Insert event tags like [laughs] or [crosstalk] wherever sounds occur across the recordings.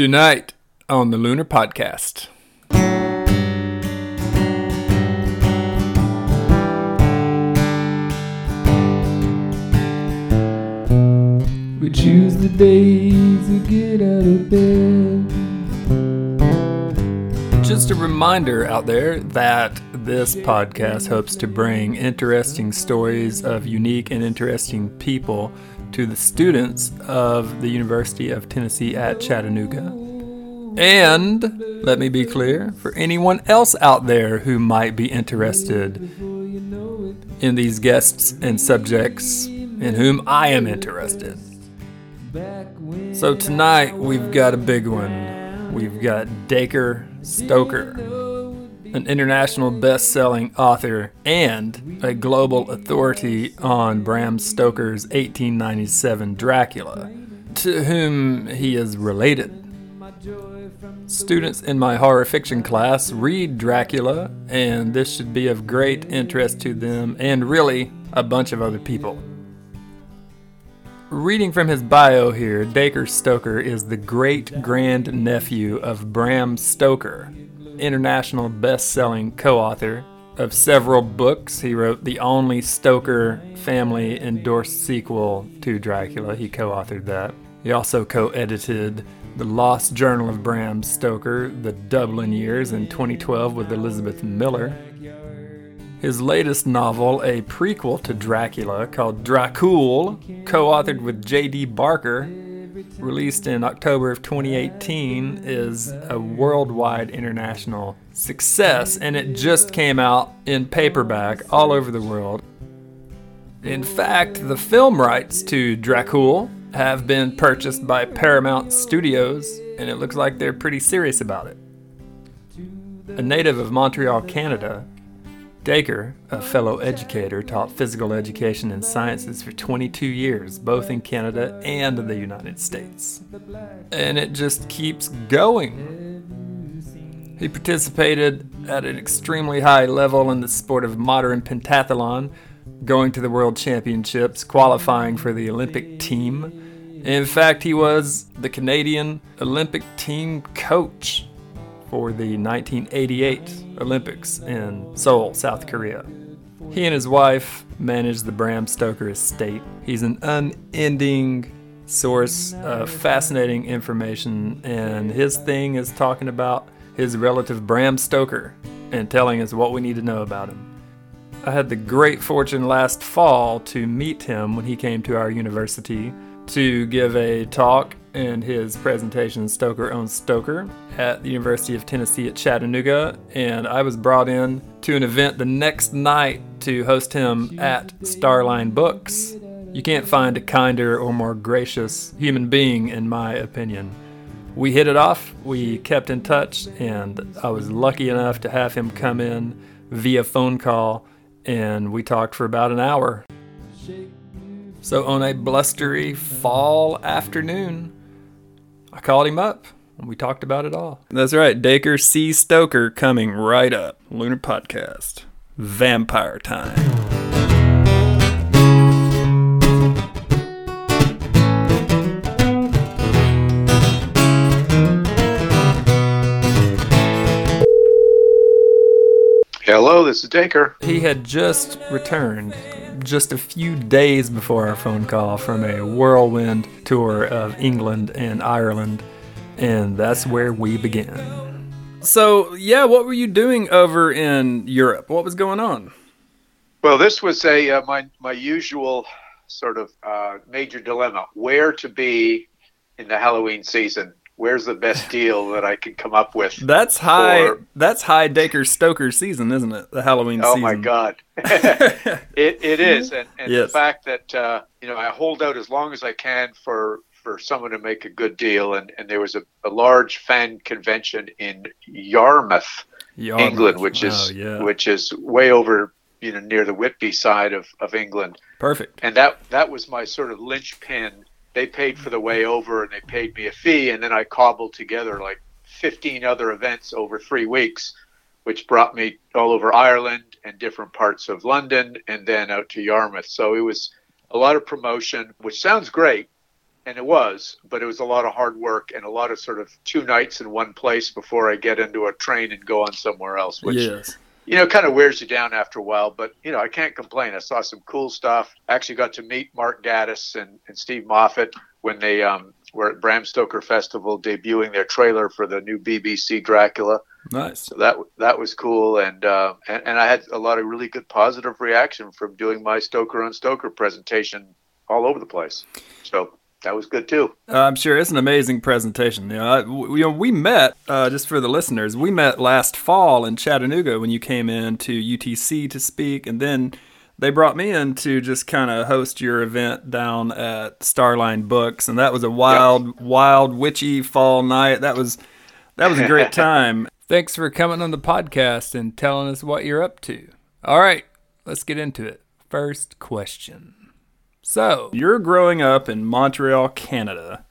Tonight on the Lunar Podcast. We choose the days to get out of bed. Just a reminder out there that this podcast hopes to bring interesting stories of unique and interesting people to the students of the University of Tennessee at Chattanooga. And let me be clear for anyone else out there who might be interested in these guests and subjects in whom I am interested. So tonight we've got a big one. We've got Dacre Stoker, an international best-selling author and a global authority on Bram Stoker's 1897 Dracula, to whom he is related. Students in my horror fiction class read Dracula, and this should be of great interest to them and really a bunch of other people. Reading from his bio here, Dacre Stoker is the great grand nephew of Bram Stoker, international best selling co author of several books. He wrote the only Stoker family endorsed sequel to Dracula. He co authored that. He also co edited The Lost Journal of Bram Stoker, The Dublin Years in 2012 with Elizabeth Miller. His latest novel, a prequel to Dracula called Dracul, co authored with J.D. Barker, released in October of 2018, is a worldwide international success, and it just came out in paperback all over the world. In fact, the film rights to Dracul have been purchased by Paramount Studios, and it looks like they're pretty serious about it. A native of Montreal, Canada, Dacre, a fellow educator, taught physical education and sciences for 22 years, both in Canada and the United States. And it just keeps going. He participated at an extremely high level in the sport of modern pentathlon, going to the World Championships, qualifying for the Olympic team. In fact, he was the Canadian Olympic team coach for the 1988 Olympics in Seoul, South Korea. He and his wife manage the Bram Stoker estate. He's an unending source of fascinating information, and his thing is talking about his relative Bram Stoker and telling us what we need to know about him. I had the great fortune last fall to meet him when he came to our university to give a talk and his presentation, Stoker on Stoker, at the University of Tennessee at Chattanooga. And I was brought in to an event the next night to host him at Starline Books. You can't find a kinder or more gracious human being, in my opinion. We hit it off, we kept in touch, and I was lucky enough to have him come in via phone call, and we talked for about an hour. So, on a blustery fall afternoon, I called him up we talked about it all. That's right, Dacre C. Stoker coming right up. Lunar Podcast. Vampire time. Hello, this is Dacre. He had just returned just a few days before our phone call from a whirlwind tour of England and Ireland, and that's where we began. So, yeah, what were you doing over in Europe? What was going on? Well, this was a uh, my my usual sort of uh, major dilemma: where to be in the Halloween season. Where's the best [laughs] deal that I can come up with? That's high. For... That's high Dacre Stoker season, isn't it? The Halloween season. oh season. my God, [laughs] it it is, and, and yes. the fact that uh, you know I hold out as long as I can for for someone to make a good deal, and and there was a, a large fan convention in Yarmouth, Yarmouth. England, which oh, is oh, yeah. which is way over you know near the Whitby side of of England. Perfect. And that that was my sort of linchpin they paid for the way over and they paid me a fee and then i cobbled together like 15 other events over three weeks which brought me all over ireland and different parts of london and then out to yarmouth so it was a lot of promotion which sounds great and it was, but it was a lot of hard work and a lot of sort of two nights in one place before I get into a train and go on somewhere else, which yes. you know kind of wears you down after a while. But you know I can't complain. I saw some cool stuff. I actually got to meet Mark Gatiss and, and Steve Moffat when they um, were at Bram Stoker Festival debuting their trailer for the new BBC Dracula. Nice. So that that was cool, and, uh, and and I had a lot of really good positive reaction from doing my Stoker on Stoker presentation all over the place. So that was good too. Uh, I'm sure it's an amazing presentation. You know, I, we, you know, we met uh, just for the listeners. We met last fall in Chattanooga when you came in to UTC to speak, and then they brought me in to just kind of host your event down at Starline Books, and that was a wild, yep. wild, witchy fall night. That was that was a great [laughs] time. Thanks for coming on the podcast and telling us what you're up to. All right, let's get into it. First question. So, you're growing up in Montreal, Canada.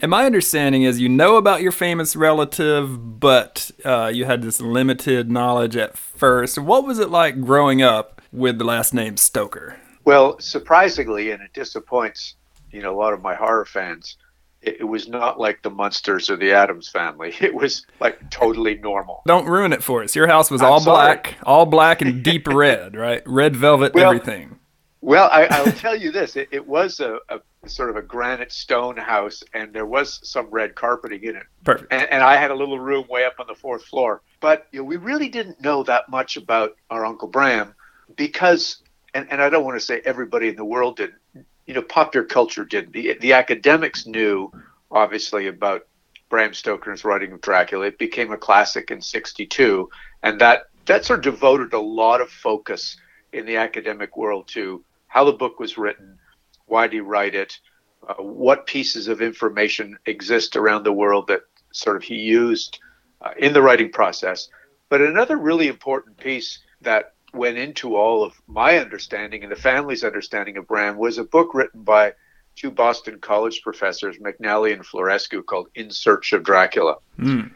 And my understanding is you know about your famous relative, but uh, you had this limited knowledge at first. What was it like growing up with the last name Stoker? Well, surprisingly, and it disappoints you know a lot of my horror fans, it, it was not like the Munsters or the Addams family. [laughs] It was like totally normal. Don't ruin it for us. Your house was I'm all sorry. black, all black and deep [laughs] red, right? Red velvet, well, everything. Well, I, will tell you this: it, it was a, a, sort of a granite stone house, and there was some red carpeting in it. Perfect. And, and I had a little room way up on the fourth floor. But you know, we really didn't know that much about our Uncle Bram because, and, and I don't want to say everybody in the world didn't. You know, popular culture didn't. The, the academics knew, obviously, about Bram Stoker's writing of Dracula. It became a classic in '62, and that that sort of devoted a lot of focus in the academic world to how the book was written, why did he write it, uh, what pieces of information exist around the world that sort of he used uh, in the writing process. But another really important piece that went into all of my understanding and the family's understanding of Bram was a book written by two Boston College professors, McNally and Florescu, called In Search of Dracula. Mm.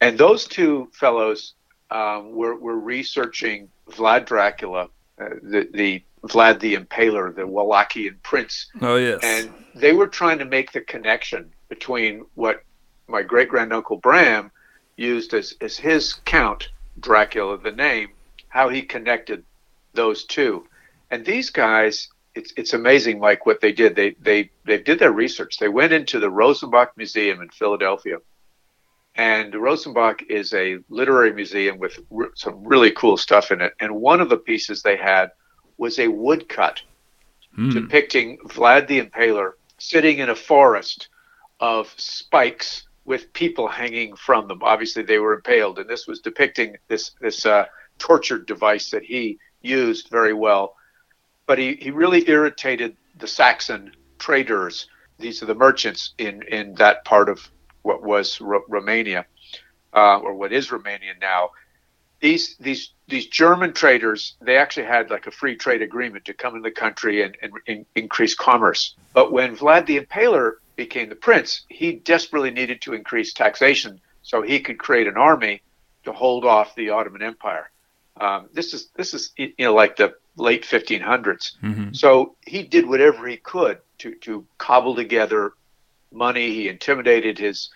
And those two fellows um, were, were researching Vlad Dracula uh, the, the Vlad the Impaler, the Wallachian prince. Oh yes. And they were trying to make the connection between what my great granduncle Bram used as, as his count, Dracula, the name, how he connected those two. And these guys, it's it's amazing, Mike, what they did. They they they did their research. They went into the Rosenbach Museum in Philadelphia and Rosenbach is a literary museum with re- some really cool stuff in it. And one of the pieces they had was a woodcut mm. depicting Vlad the Impaler sitting in a forest of spikes with people hanging from them. Obviously, they were impaled, and this was depicting this this uh, torture device that he used very well. But he, he really irritated the Saxon traders. These are the merchants in in that part of what was R- Romania, uh, or what is Romania now. These these these German traders, they actually had like a free trade agreement to come in the country and, and, and increase commerce. But when Vlad the Impaler became the prince, he desperately needed to increase taxation so he could create an army to hold off the Ottoman Empire. Um, this is this is you know like the late 1500s. Mm-hmm. So he did whatever he could to to cobble together money. He intimidated his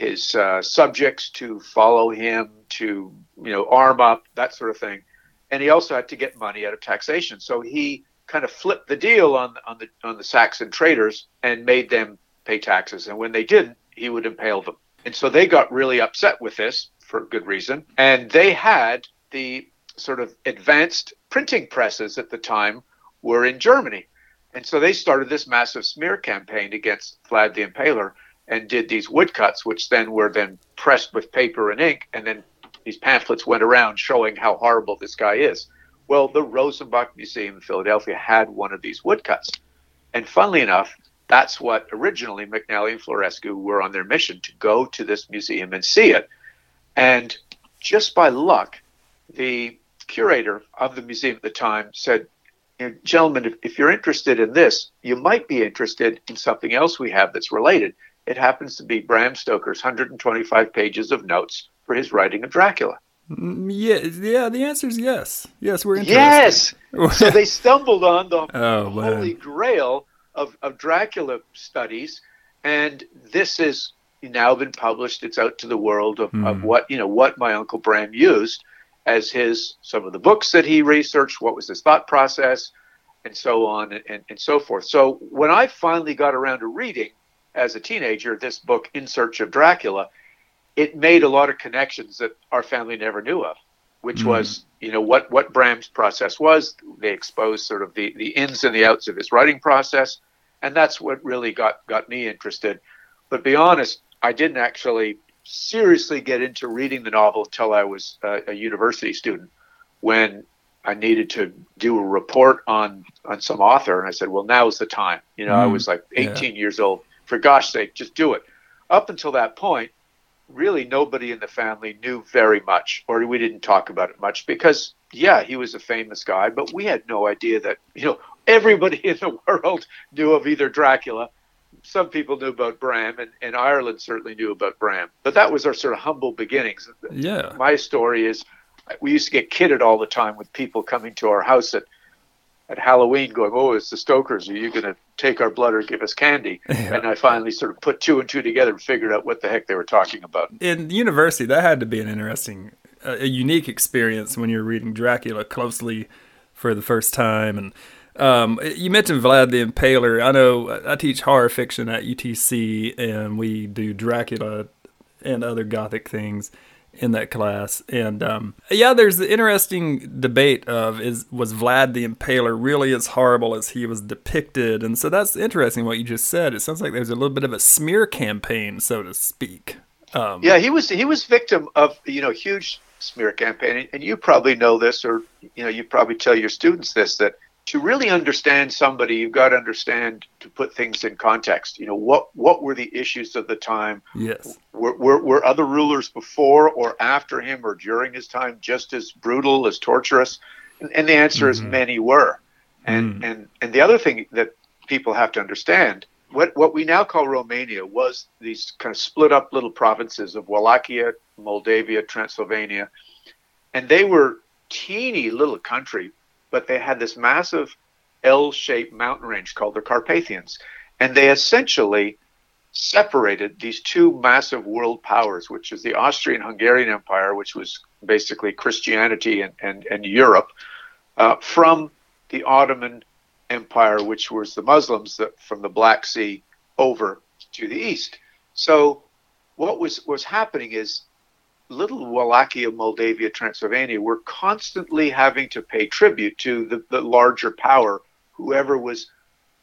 his uh, subjects to follow him, to you know arm up, that sort of thing. And he also had to get money out of taxation. So he kind of flipped the deal on on the on the Saxon traders and made them pay taxes. And when they didn't, he would impale them. And so they got really upset with this for good reason. And they had the sort of advanced printing presses at the time were in Germany. And so they started this massive smear campaign against Vlad the Impaler and did these woodcuts, which then were then pressed with paper and ink, and then these pamphlets went around showing how horrible this guy is. Well, the Rosenbach Museum in Philadelphia had one of these woodcuts. And funnily enough, that's what originally McNally and Florescu were on their mission to go to this museum and see it. And just by luck, the curator of the museum at the time said, gentlemen, if, if you're interested in this, you might be interested in something else we have that's related. It happens to be Bram Stoker's 125 pages of notes for his writing of Dracula. Mm, yeah, yeah. The answer is yes. Yes, we're interested. Yes. [laughs] so they stumbled on the oh, holy grail of, of Dracula studies, and this has now been published. It's out to the world of, mm. of what you know what my uncle Bram used as his some of the books that he researched, what was his thought process, and so on and, and, and so forth. So when I finally got around to reading as a teenager this book, In Search of Dracula, it made a lot of connections that our family never knew of, which mm. was you know what what Bram's process was. They exposed sort of the the ins and the outs of his writing process, and that's what really got got me interested. But be honest, I didn't actually seriously get into reading the novel until I was a, a university student, when I needed to do a report on on some author, and I said, "Well, now is the time." You know, mm, I was like 18 yeah. years old. For gosh sake, just do it. Up until that point, really nobody in the family knew very much, or we didn't talk about it much because, yeah, he was a famous guy, but we had no idea that you know everybody [laughs] in the world knew of either Dracula some people knew about Bram, and, and Ireland certainly knew about Bram. But that was our sort of humble beginnings. Yeah. My story is we used to get kidded all the time with people coming to our house at at Halloween going, Oh, it's the Stokers. Are you going to take our blood or give us candy? Yeah. And I finally sort of put two and two together and figured out what the heck they were talking about. In university, that had to be an interesting, uh, a unique experience when you're reading Dracula closely for the first time. And um, you mentioned Vlad the Impaler. I know I teach horror fiction at UTC, and we do Dracula and other gothic things in that class. And um, yeah, there's the interesting debate of is was Vlad the Impaler really as horrible as he was depicted? And so that's interesting what you just said. It sounds like there's a little bit of a smear campaign, so to speak. Um, yeah, he was he was victim of you know huge smear campaign, and you probably know this, or you know you probably tell your students this that to really understand somebody, you've got to understand to put things in context. You know, what what were the issues of the time? Yes. Were, were, were other rulers before or after him or during his time just as brutal, as torturous? And, and the answer mm-hmm. is many were. And, mm. and, and the other thing that people have to understand, what, what we now call Romania was these kind of split up little provinces of Wallachia, Moldavia, Transylvania. And they were teeny little country but they had this massive L-shaped mountain range called the Carpathians, and they essentially separated these two massive world powers, which is the Austrian-Hungarian Empire, which was basically Christianity and, and, and Europe, uh, from the Ottoman Empire, which was the Muslims that, from the Black Sea over to the east. So what was was happening is little Wallachia, Moldavia, Transylvania were constantly having to pay tribute to the, the larger power, whoever was,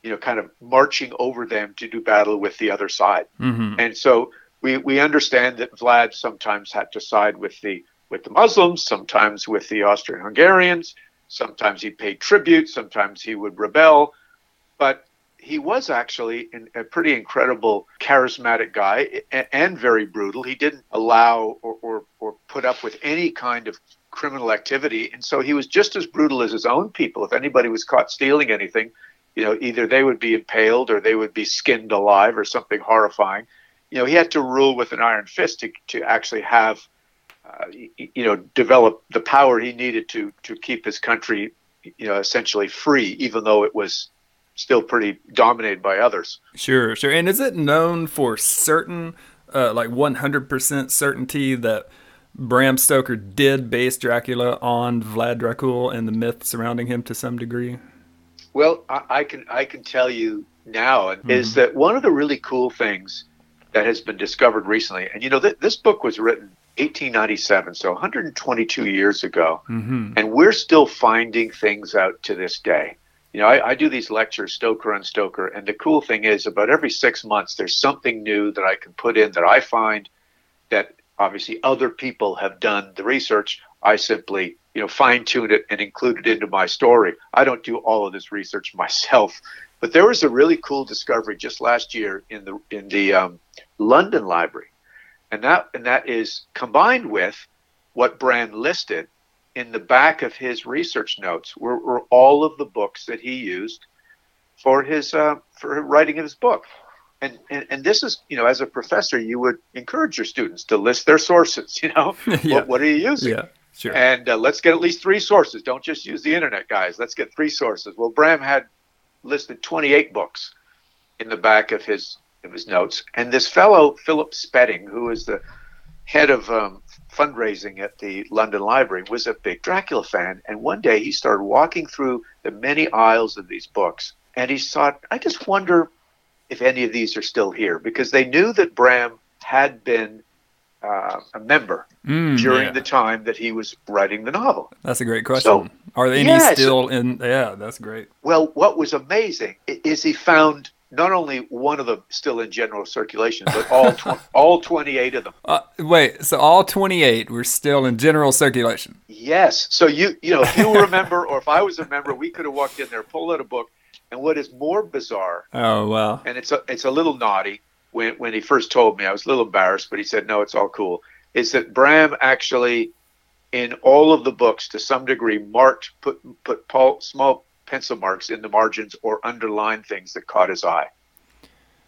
you know, kind of marching over them to do battle with the other side. Mm-hmm. And so we, we understand that Vlad sometimes had to side with the with the Muslims, sometimes with the Austrian Hungarians, sometimes he paid tribute, sometimes he would rebel. But he was actually a pretty incredible, charismatic guy and very brutal. He didn't allow or, or, or put up with any kind of criminal activity. And so he was just as brutal as his own people. If anybody was caught stealing anything, you know, either they would be impaled or they would be skinned alive or something horrifying. You know, he had to rule with an iron fist to, to actually have, uh, you know, develop the power he needed to to keep his country, you know, essentially free, even though it was still pretty dominated by others. Sure, sure. And is it known for certain, uh, like 100% certainty that Bram Stoker did base Dracula on Vlad Dracul and the myth surrounding him to some degree? Well, I, I can I can tell you now mm-hmm. is that one of the really cool things that has been discovered recently, and you know th- this book was written 1897, so 122 years ago, mm-hmm. and we're still finding things out to this day you know, I, I, do these lectures, Stoker on Stoker, and the cool thing is about every six months, there's something new that I can put in that I find that obviously other people have done the research. I simply, you know, fine tune it and include it into my story. I don't do all of this research [laughs] myself, but there was a really cool discovery just last year in the in the um, London Library, and that and that is combined with what Bram listed in the back of his research notes were, were all of the books that he used for his uh, for writing his book. And, and and this is you know as a professor you would encourage your students to list their sources. [laughs] You know [laughs] yeah. what, what are you using? Yeah. Sure. And uh, let's get at least three sources. Don't just use the internet, guys. Let's get three sources. Well, Bram had listed 28 books in the back of his of his notes. And this fellow Philip Spedding, who is the head of um, fundraising at the London Library, was a big Dracula fan. And one day he started walking through the many aisles of these books, and he thought, I just wonder if any of these are still here, because they knew that Bram had been uh, a member mm, during yeah. the time that he was writing the novel. That's a great question. So, Are they yeah, still so, in? Yeah, that's great. Well, what was amazing is he found not only one of them still in general circulation, but all tw- [laughs] all 28 of them. Uh, wait, so all 28 were still in general circulation? Yes. So you you know, if you were a member or if I was a member, we could have walked in there, pulled out a book, and what is more bizarre? Oh wow! And it's a it's a little naughty. When when he first told me, I was a little embarrassed, but he said, "No, it's all cool." Is that Bram actually, in all of the books, to some degree, marked put put Paul, small pencil marks in the margins or underlined things that caught his eye.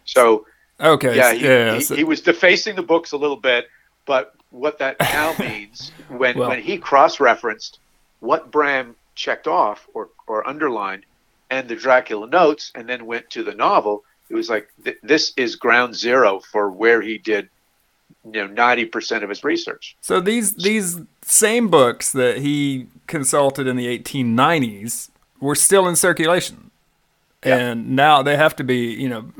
So okay, yeah, he, yeah, he, so. he was defacing the books a little bit, but what that now [laughs] means when well. when he cross-referenced what Bram checked off or or underlined and the Dracula notes, and then went to the novel, it was like th- this is ground zero for where he did you know 90% of his research so these these same books that he consulted in the 1890s were still in circulation. And now they have to be you know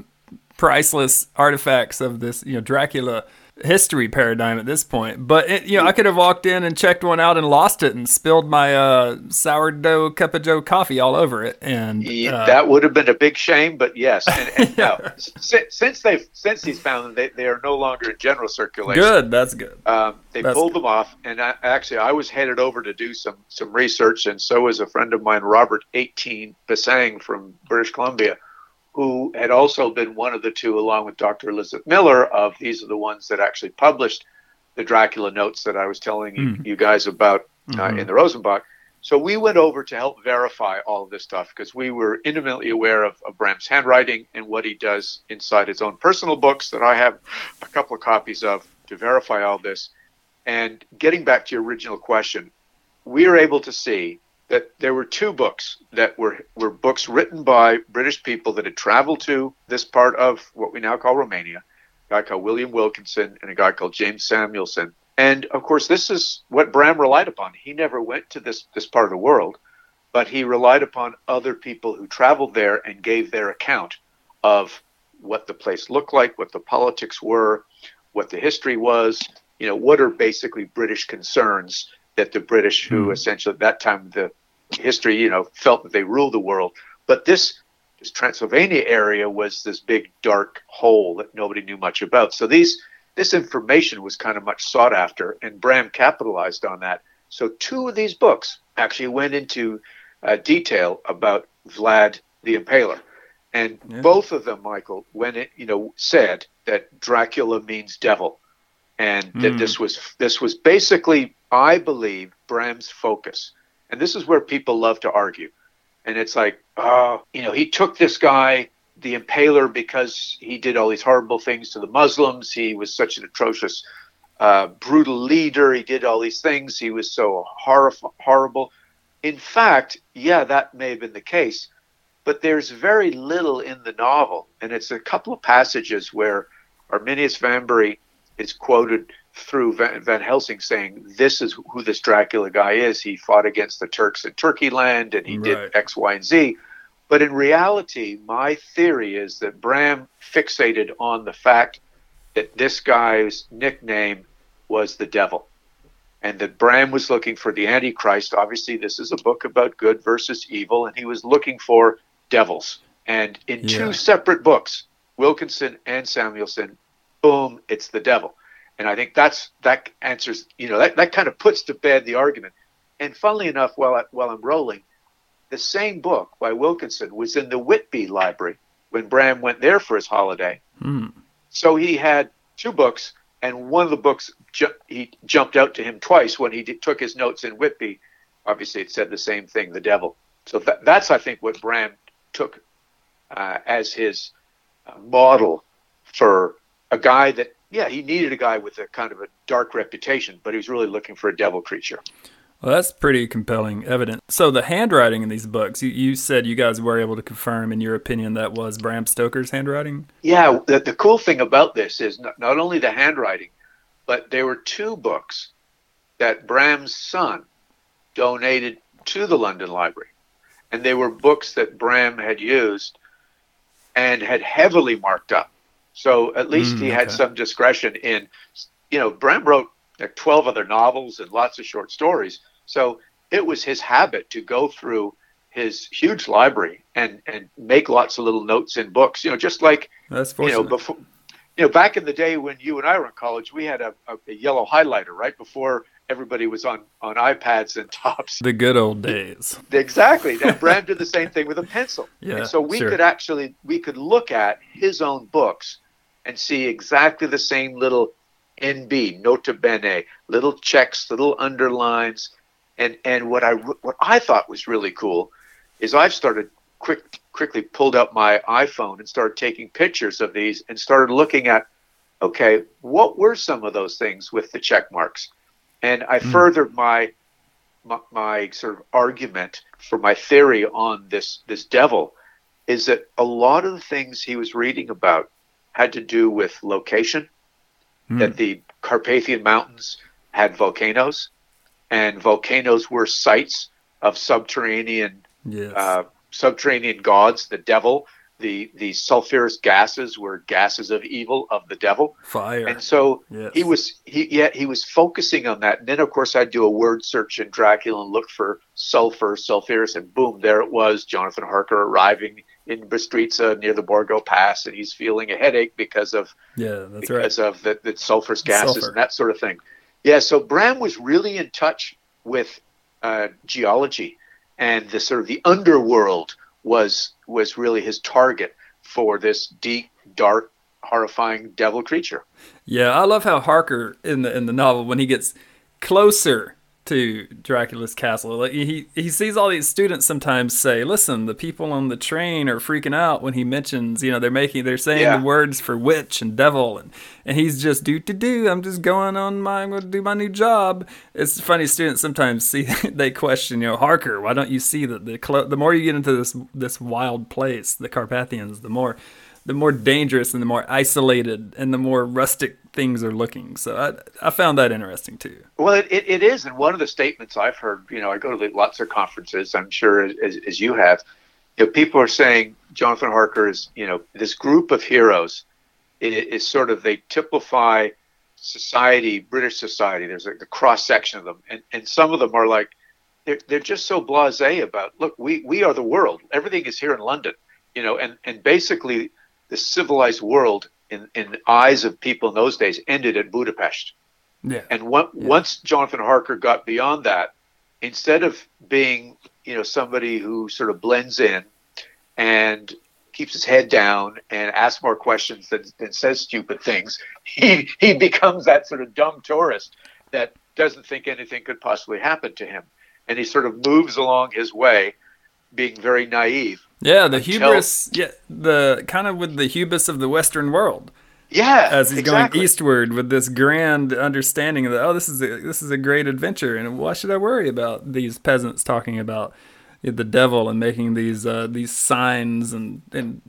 priceless artifacts of this you know dracula history paradigm at this point. But it, you know, I could have walked in and checked one out and lost it and spilled my uh, sourdough cup of Joe coffee all over it, and uh, that would have been a big shame. But yes, and, and yeah. [laughs] no, since they've since he's found them, they, they are no longer in general circulation. Good, that's good. Um, they that's pulled good. them off, and I, actually, I was headed over to do some some research, and so was a friend of mine, Robert Eighteen Bisang from British Columbia who had also been one of the two, along with Dr. Elizabeth Miller, of these are the ones that actually published the Dracula notes that I was telling mm. you, guys about uh, mm-hmm. in the Rosenbach. So we went over to help verify all of this stuff because we were intimately aware of, of, Bram's handwriting and what he does inside his own personal books that I have a couple of copies of to verify all this. And getting back to your original question, we are able to see that there were two books that were, were books written by British people that had traveled to this part of what we now call Romania, a guy called William Wilkinson and a guy called James Samuelson. And of course, this is what Bram relied upon. He never went to this, this part of the world, but he relied upon other people who traveled there and gave their account of what the place looked like, what the politics were, what the history was, you know, what are basically British concerns that the British, who hmm. essentially at that time the history, you know, felt that they ruled the world. But this, this Transylvania area was this big dark hole that nobody knew much about. So these this information was kind of much sought after, and Bram capitalized on that. So two of these books actually went into uh, detail about Vlad the Impaler, and yeah. both of them, Michael, when it you know said that Dracula means devil, and mm. that hmm. this was this was basically, I believe, Bram's focus and this is where people love to argue. And it's like, oh, you know, he took this guy, the impaler, because he did all these horrible things to the Muslims. He was such an atrocious, uh, brutal leader. He did all these things. He was so horrif- horrible. In fact, yeah, that may have been the case, but there's very little in the novel. And it's a couple of passages where Arminius Vambery is quoted through Van, Van, Helsing saying, This is who this Dracula guy is. He fought against the Turks in Turkey land and he right. did X, Y, and Z. But in reality, my theory is that Bram fixated on the fact that this guy's nickname was the devil. And that Bram was looking for the Antichrist. Obviously, this is a book about good versus evil, and he was looking for devils. And in yeah. two separate books, Wilkinson and Samuelson, boom, it's the devil. And I think that's that answers, you know, that, that kind of puts to bed the argument. And funnily enough, while, I, while I'm rolling, the same book by Wilkinson was in the Whitby Library when Bram went there for his holiday. Hmm. So he had two books, and one of the books ju- he jumped out to him twice when he took his notes in Whitby. Obviously, it said the same thing, the devil. So that, that's, I think, what Bram took uh, as his uh, model for a guy that yeah, he needed a guy with a kind of a dark reputation, but he was really looking for a devil creature. Well, that's pretty compelling evidence. So the handwriting in these books, you, you said you guys were able to confirm, in your opinion, that was Bram Stoker's handwriting. Yeah, the, the cool thing about this is not, not only the handwriting, but there were two books that Bram's son donated to the London Library, and they were books that Bram had used and had heavily marked up. So at least mm, he had some discretion in, you know, Bram wrote like 12 other novels and lots of short stories so it was his habit to go through his huge library and and make lots of little notes in books. You know, just like That's you know before. You know, back in the day when you and I were in college, we had a, a, a yellow highlighter right before everybody was on on iPads and [laughs] tops. The good old days. Exactly. And [laughs] Bram did the same thing with a pencil. Yeah. And so we sure. could actually we could look at his own books and see exactly the same little NB, nota bene, little checks, little underlines, and and what I what I thought was really cool is I've started quick quickly pulled up my iPhone and started taking pictures of these and started looking at okay what were some of those things with the check marks and I mm. furthered my, my my sort of argument for my theory on this this devil is that a lot of the things he was reading about had to do with location that the Carpathian Mountains had volcanoes and volcanoes were sites of subterranean yes. uh, subterranean gods, the devil. The the sulfurous gases were gases of evil of the devil. Fire. And so yes. he was he yeah he was focusing on that. And then of course I'd do a word search in Dracula and look for sulfur, sulfurous, and boom, there it was. Jonathan Harker arriving in Bistrica near the Borgo Pass, and he's feeling a headache because of yeah, that's because right. of the, the sulfurous gases Sulfur. and that sort of thing. Yeah, so Bram was really in touch with uh, geology, and the sort of the underworld was was really his target for this deep, dark, horrifying devil creature. Yeah, I love how Harker in the in the novel when he gets closer to Dracula's castle. Like he he sees all these students sometimes say, "Listen, the people on the train are freaking out when he mentions, you know, they're making they're saying Yeah. the words for witch and devil and and he's just do to do. I'm just going on my I'm going to do my new job." It's funny students sometimes see [laughs] they question, you know, Harker, why don't you see that the the more you get into this this wild place, the Carpathians, the more the more dangerous and the more isolated and the more rustic things are looking. So I, I found that interesting too. Well, it, it, it is, and one of the statements I've heard, you know, I go to lots of conferences, I'm sure as, as you have, you know, people are saying Jonathan Harker is, you know, this group of heroes is, is sort of they typify society, British society. There's a, a cross section of them, and and some of them are like they're they're just so blasé about. Look, we we are the world. Everything is here in London, you know, and and basically the civilized world in in eyes of people in those days ended at Budapest. Yeah. And one, Yeah. once Jonathan Harker got beyond that, instead of being, you know, somebody who sort of blends in and keeps his head down and asks more questions than, than says stupid things, he he becomes that sort of dumb tourist that doesn't think anything could possibly happen to him, and he sort of moves along his way, being very naive. Yeah, the Until- hubris. Yeah, the kind of with the hubris of the Western world Yeah, as he's exactly. going eastward with this grand understanding of that. Oh, this is a this is a great adventure, and why should I worry about these peasants talking about the devil and making these uh, these signs and and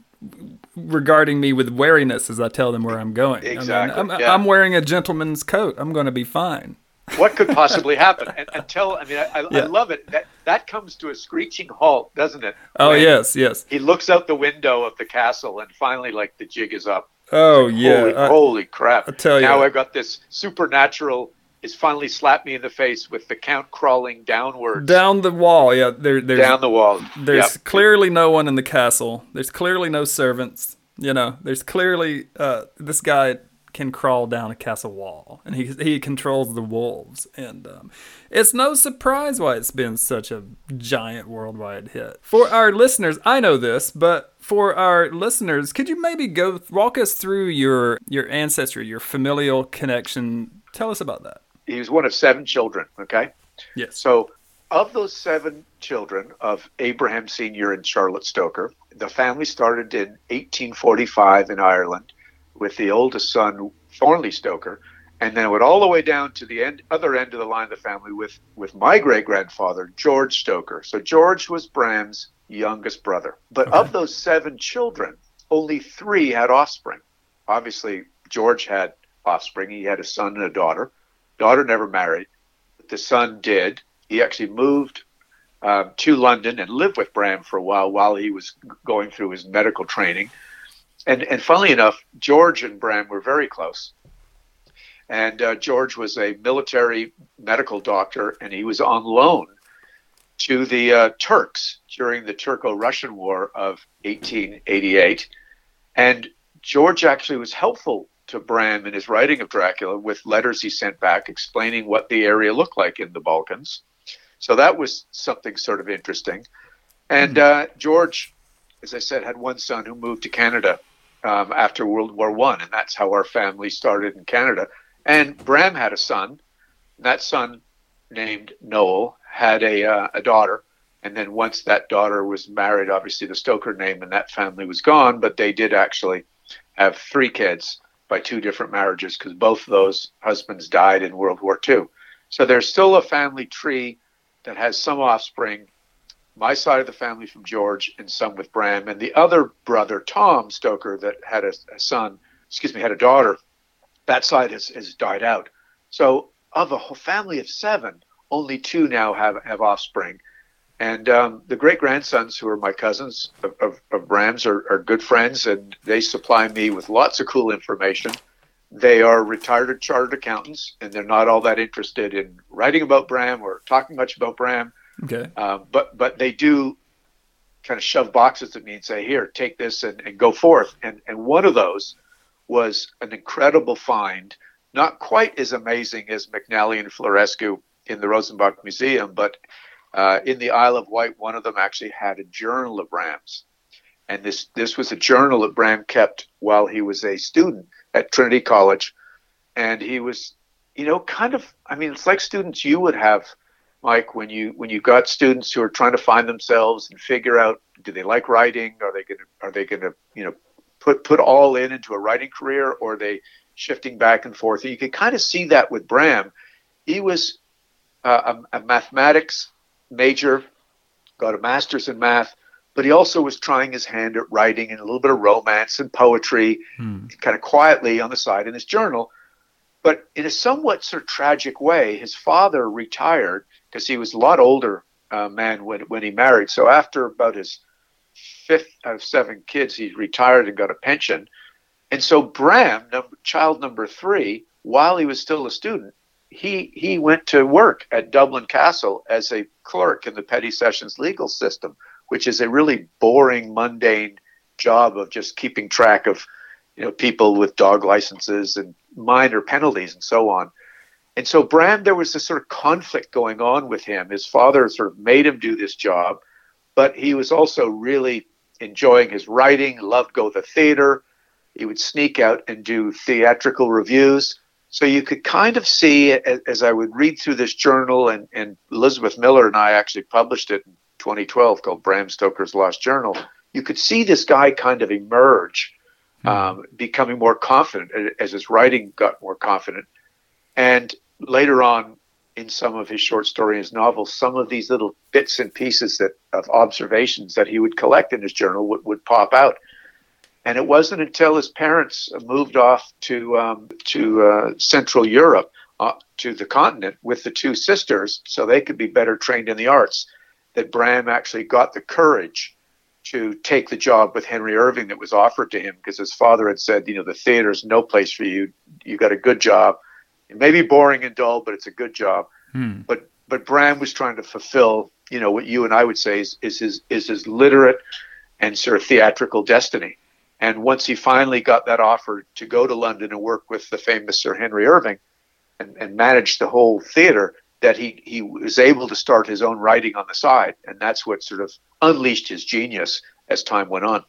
regarding me with wariness as I tell them where I'm going. I mean, Exactly, I'm, yeah. I'm wearing a gentleman's coat. I'm going to be fine. What could possibly happen? And, until I mean, I, I, Yeah. I love it. That that comes to a screeching halt, doesn't it? Oh yes, yes. He looks out the window of the castle, and finally, like the jig is up. Oh yeah. holy, I- holy crap! I tell you. now I've got this supernatural. Is finally slapped me in the face with the count crawling downwards down the wall. Yeah, there, there's down the wall. There's Yep. clearly no one in the castle. There's clearly no servants. You know, there's clearly uh, this guy can crawl down a castle wall, and he he controls the wolves. And um, it's no surprise why it's been such a giant worldwide hit. For our listeners, I know this, but for our listeners, could you maybe go walk us through your your ancestry, your familial connection? Tell us about that. he was one of seven children. Okay, Yes. so of those seven children of Abraham Senior and Charlotte Stoker, the family started in 1845 in Ireland with the oldest son Thornley Stoker, and then it went all the way down to the end, other end of the line of the family with with my great grandfather George Stoker. So George was Bram's youngest brother, but okay. of those seven children, only three had offspring. Obviously, George had offspring. He had a son and a daughter. Daughter never married. The son did. He actually moved uh, to London and lived with Bram for a while while he was going through his medical training. And and funnily enough, George and Bram were very close. And uh, George was a military medical doctor, and he was on loan to the uh, Turks during the Turco-Russian War of 1888. And George actually was helpful to Bram in his writing of Dracula with letters he sent back explaining what the area looked like in the Balkans. So that was something sort of interesting. And hmm. uh, George, as I said, had one son who moved to Canada um, after World War One, and that's how our family started in Canada. And Bram had a son. That son, named Noel, had a uh, a daughter. And then once that daughter was married, obviously the Stoker name and that family was gone. But they did actually have three kids by two different marriages because both of those husbands died in World War II. So there's still a family tree that has some offspring. My side of the family from George and some with Bram, and the other brother Tom Stoker that had a, a son, excuse me, had a daughter that side has, has died out. So of a whole family of seven, only two now have, have offspring. And um, the great grandsons, who are my cousins of, of, of Bram's, are, are good friends, and they supply me with lots of cool information. They are retired chartered accountants, and they're not all that interested in writing about Bram or talking much about Bram. Okay. Um, but but they do kind of shove boxes at me and say, "Here, take this and, and go forth." And and one of those was an incredible find, not quite as amazing as McNally and Florescu in the Rosenbach Museum, but uh, in the Isle of Wight, one of them actually had a journal of Bram's. And this, this was a journal that Bram kept while he was a student at Trinity College. And he was, you know, kind of, I mean, it's like students you would have, Mike, when you when you got students who are trying to find themselves and figure out do they like writing? Are they gonna are they gonna, you know, put put all in into a writing career, or are they shifting back and forth. And you could kind of see that with Bram. He was uh, a, a mathematics major, got a master's in math, but he also was trying his hand at writing and a little bit of romance and poetry, hmm. kind of quietly on the side in his journal. But in a somewhat sort of tragic way, his father retired because he was a lot older uh, man when when he married. So after about his fifth of seven kids. He retired and got a pension. And so Bram, number, child number three, while he was still a student, he he went to work at Dublin Castle as a clerk in the petty sessions legal system, which is a really boring, mundane job of just keeping track of you know people with dog licenses and minor penalties and so on. And so Bram, there was this sort of conflict going on with him. His father sort of made him do this job, but he was also really enjoying his writing, loved go to the theater. He would sneak out and do theatrical reviews. So you could kind of see as I would read through this journal, and, and Elizabeth Miller and I actually published it in 2012 called Bram Stoker's Lost Journal. You could see this guy kind of emerge, hmm. um, becoming more confident as his writing got more confident. And later on, in some of his short stories, and novels, some of these little bits and pieces that of observations that he would collect in his journal would, would pop out. And it wasn't until his parents moved off to um, to uh, Central Europe, uh, to the continent, with the two sisters, so they could be better trained in the arts, that Bram actually got the courage to take the job with Henry Irving that was offered to him because his father had said, you know, the theater's no place for you. You got a good job it may be boring and dull, but it's a good job. Hmm. But but Bram was trying to fulfill, you know, what you and I would say is, is his is his literate and sort of theatrical destiny. And once he finally got that offer to go to London and work with the famous Sir Henry Irving and, and manage the whole theater, that he, he was able to start his own writing on the side. And that's what sort of unleashed his genius as time went on.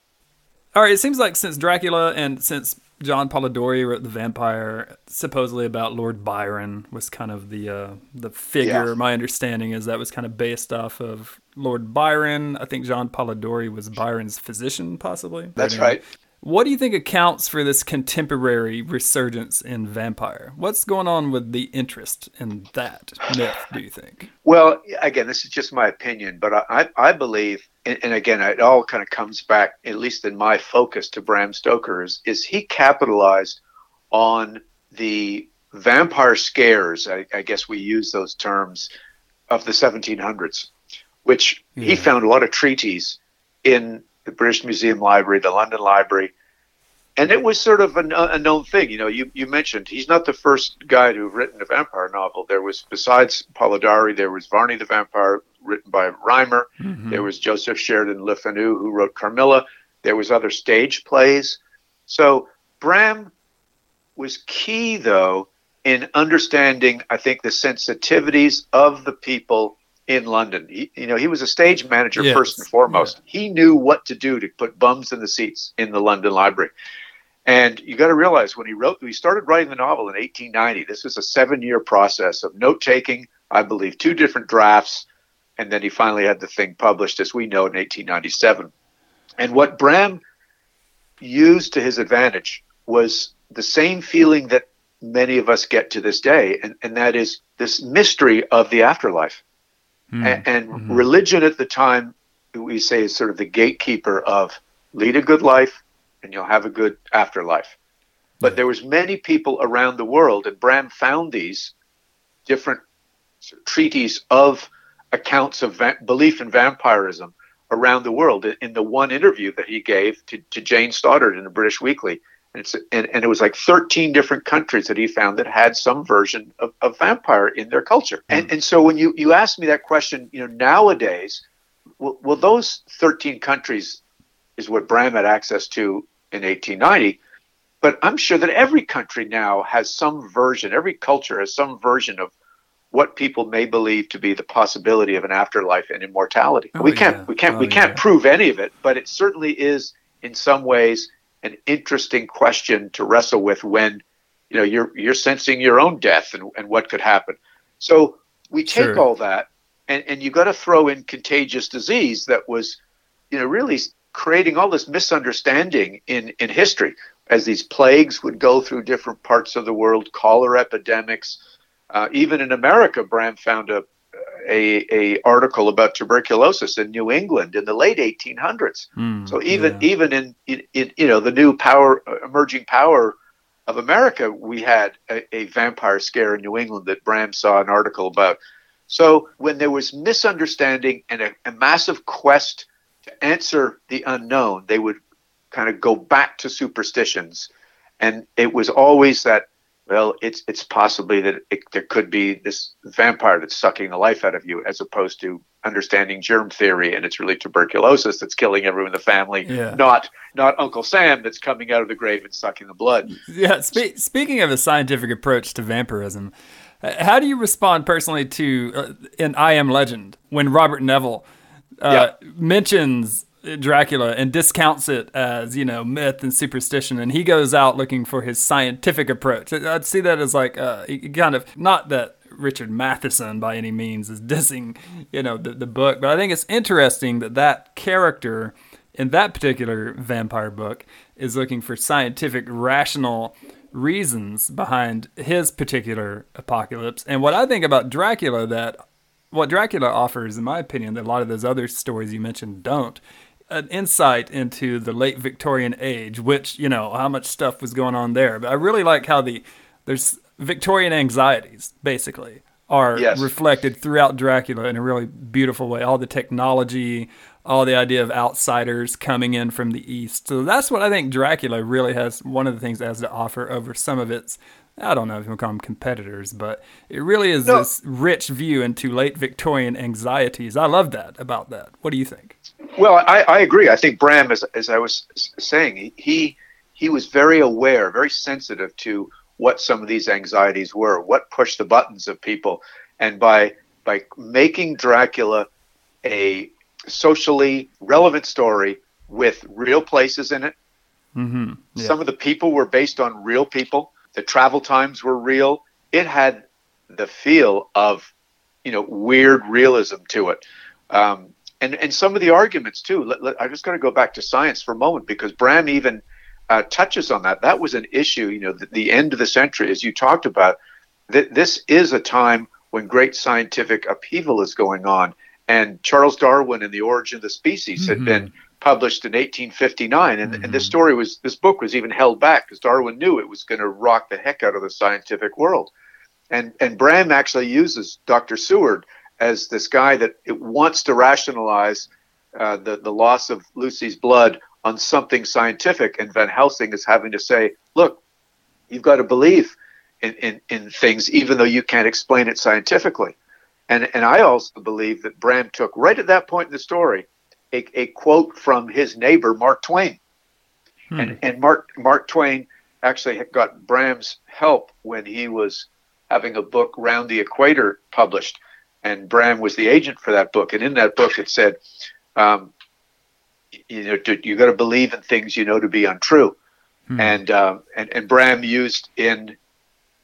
All right, it seems like since Dracula and since John Polidori wrote The Vampire, supposedly about Lord Byron was kind of the uh, the figure. Yeah. My understanding is that was kind of based off of Lord Byron. I think John Polidori was Byron's physician, possibly. That's right. What do you think accounts for this contemporary resurgence in vampire? What's going on with the interest in that myth, do you think? Well, again, this is just my opinion, but I, I believe, and, again, it all kind of comes back, at least in my focus, to Bram Stoker, is, is he capitalized on the vampire scares, I, I guess we use those terms, of the 1700s, which yeah. he found a lot of treaties in the British Museum Library, the London Library, and it was sort of a, a, known thing. You know, you, you mentioned he's not the first guy to have written a vampire novel. There was, besides Polidori, there was Varney the Vampire, written by Rymer. Mm-hmm. There was Joseph Sheridan Le Fanu, who wrote Carmilla. There was other stage plays. So Bram was key, though, in understanding, I think, the sensitivities of the people in London. He, you know, he was a stage manager yes. first and foremost. Yeah. He knew what to do to put bums in the seats in the London Library. And you got to realize when he wrote, he started writing the novel in 1890. This was a seven-year process of note-taking. I believe two different drafts, and then he finally had the thing published, as we know, in 1897. And what Bram used to his advantage was the same feeling that many of us get to this day, and, and that is this mystery of the afterlife. Mm. And, and mm-hmm. religion at the time, we say, is sort of the gatekeeper of lead a good life and you'll have a good afterlife. But there was many people around the world, and Bram found these different treaties of accounts of va- belief in vampirism around the world. In the one interview that he gave to, to Jane Stoddart in the British Weekly, and, and, and, it was like 13 different countries that he found that had some version of, of vampire in their culture. Mm. And, and so when you, you ask me that question, you know, nowadays, well, well, those 13 countries is what Bram had access to in 1890. But I'm sure that every country now has some version, every culture has some version of what people may believe to be the possibility of an afterlife and immortality. Oh, we can't, yeah. we can't, oh, we can't yeah. prove any of it, but it certainly is in some ways an interesting question to wrestle with when you know you're you're sensing your own death and, and what could happen. So we take sure. all that and, and you got to throw in contagious disease that was you know really creating all this misunderstanding in, in history as these plagues would go through different parts of the world, cholera epidemics. Uh, even in America, Bram found a, a, a article about tuberculosis in New England in the late 1800s. Mm, so even yeah. even in, in, in, you know the new power emerging power of America, we had a, a, vampire scare in New England that Bram saw an article about. So when there was misunderstanding and a, a massive quest to answer the unknown, they would kind of go back to superstitions, and it was always that well, it's it's possibly that it, there could be this vampire that's sucking the life out of you, as opposed to understanding germ theory, and it's really tuberculosis that's killing everyone in the family, yeah. not not Uncle Sam that's coming out of the grave and sucking the blood. Yeah. Spe- speaking of a scientific approach to vampirism, how do you respond personally to uh, in I Am Legend when Robert Neville uh, yeah. mentions Dracula and discounts it as you know myth and superstition, and he goes out looking for his scientific approach. I'd see that as like uh, kind of not that Richard Matheson by any means is [laughs] dissing you know the, the book, but I think it's interesting that that character in that particular vampire book is looking for scientific, rational reasons behind his particular apocalypse. And what I think about Dracula that what Dracula offers, in my opinion, that a lot of those other stories you mentioned don't, an insight into the late Victorian age, which you know how much stuff was going on there. But I really like how the there's Victorian anxieties basically are yes. reflected throughout Dracula in a really beautiful way. All the technology, all the idea of outsiders coming in from the east. So that's what I think Dracula really has. One of the things it has to offer over some of its I don't know if you call them competitors, but it really is no. this rich view into late Victorian anxieties. I love that about that. What do you think? Well, I, I agree. I think Bram, as, as I was saying, he he was very aware, very sensitive to what some of these anxieties were, what pushed the buttons of people, and by by making Dracula a socially relevant story with real places in it. Mm-hmm. Yeah. Some of the people were based on real people the travel times were real. It had the feel of, you know, weird realism to it. Um, and, and some of the arguments too. Let, let, I just got to go back to science for a moment because Bram even uh, touches on that. That was an issue, you know, the, the end of the century, as you talked about. Th- this is a time when great scientific upheaval is going on. And Charles Darwin and the Origin of the Species mm-hmm. had been published in 1859, and, mm-hmm. and this story was this book was even held back because Darwin knew it was going to rock the heck out of the scientific world. And and Bram actually uses Dr. Seward as this guy that wants to rationalize uh, the the loss of Lucy's blood on something scientific, and Van Helsing is having to say, look, you've got to believe in, in, in things even though you can't explain it scientifically. And and I also believe that Bram took right at that point in the story a, a quote from his neighbor Mark Twain, hmm. and and Mark Mark Twain actually got Bram's help when he was having a book Round the Equator published, and Bram was the agent for that book. And in that book, it said, um, you know, to, you got to believe in things you know to be untrue. Hmm. And, uh, and and Bram used in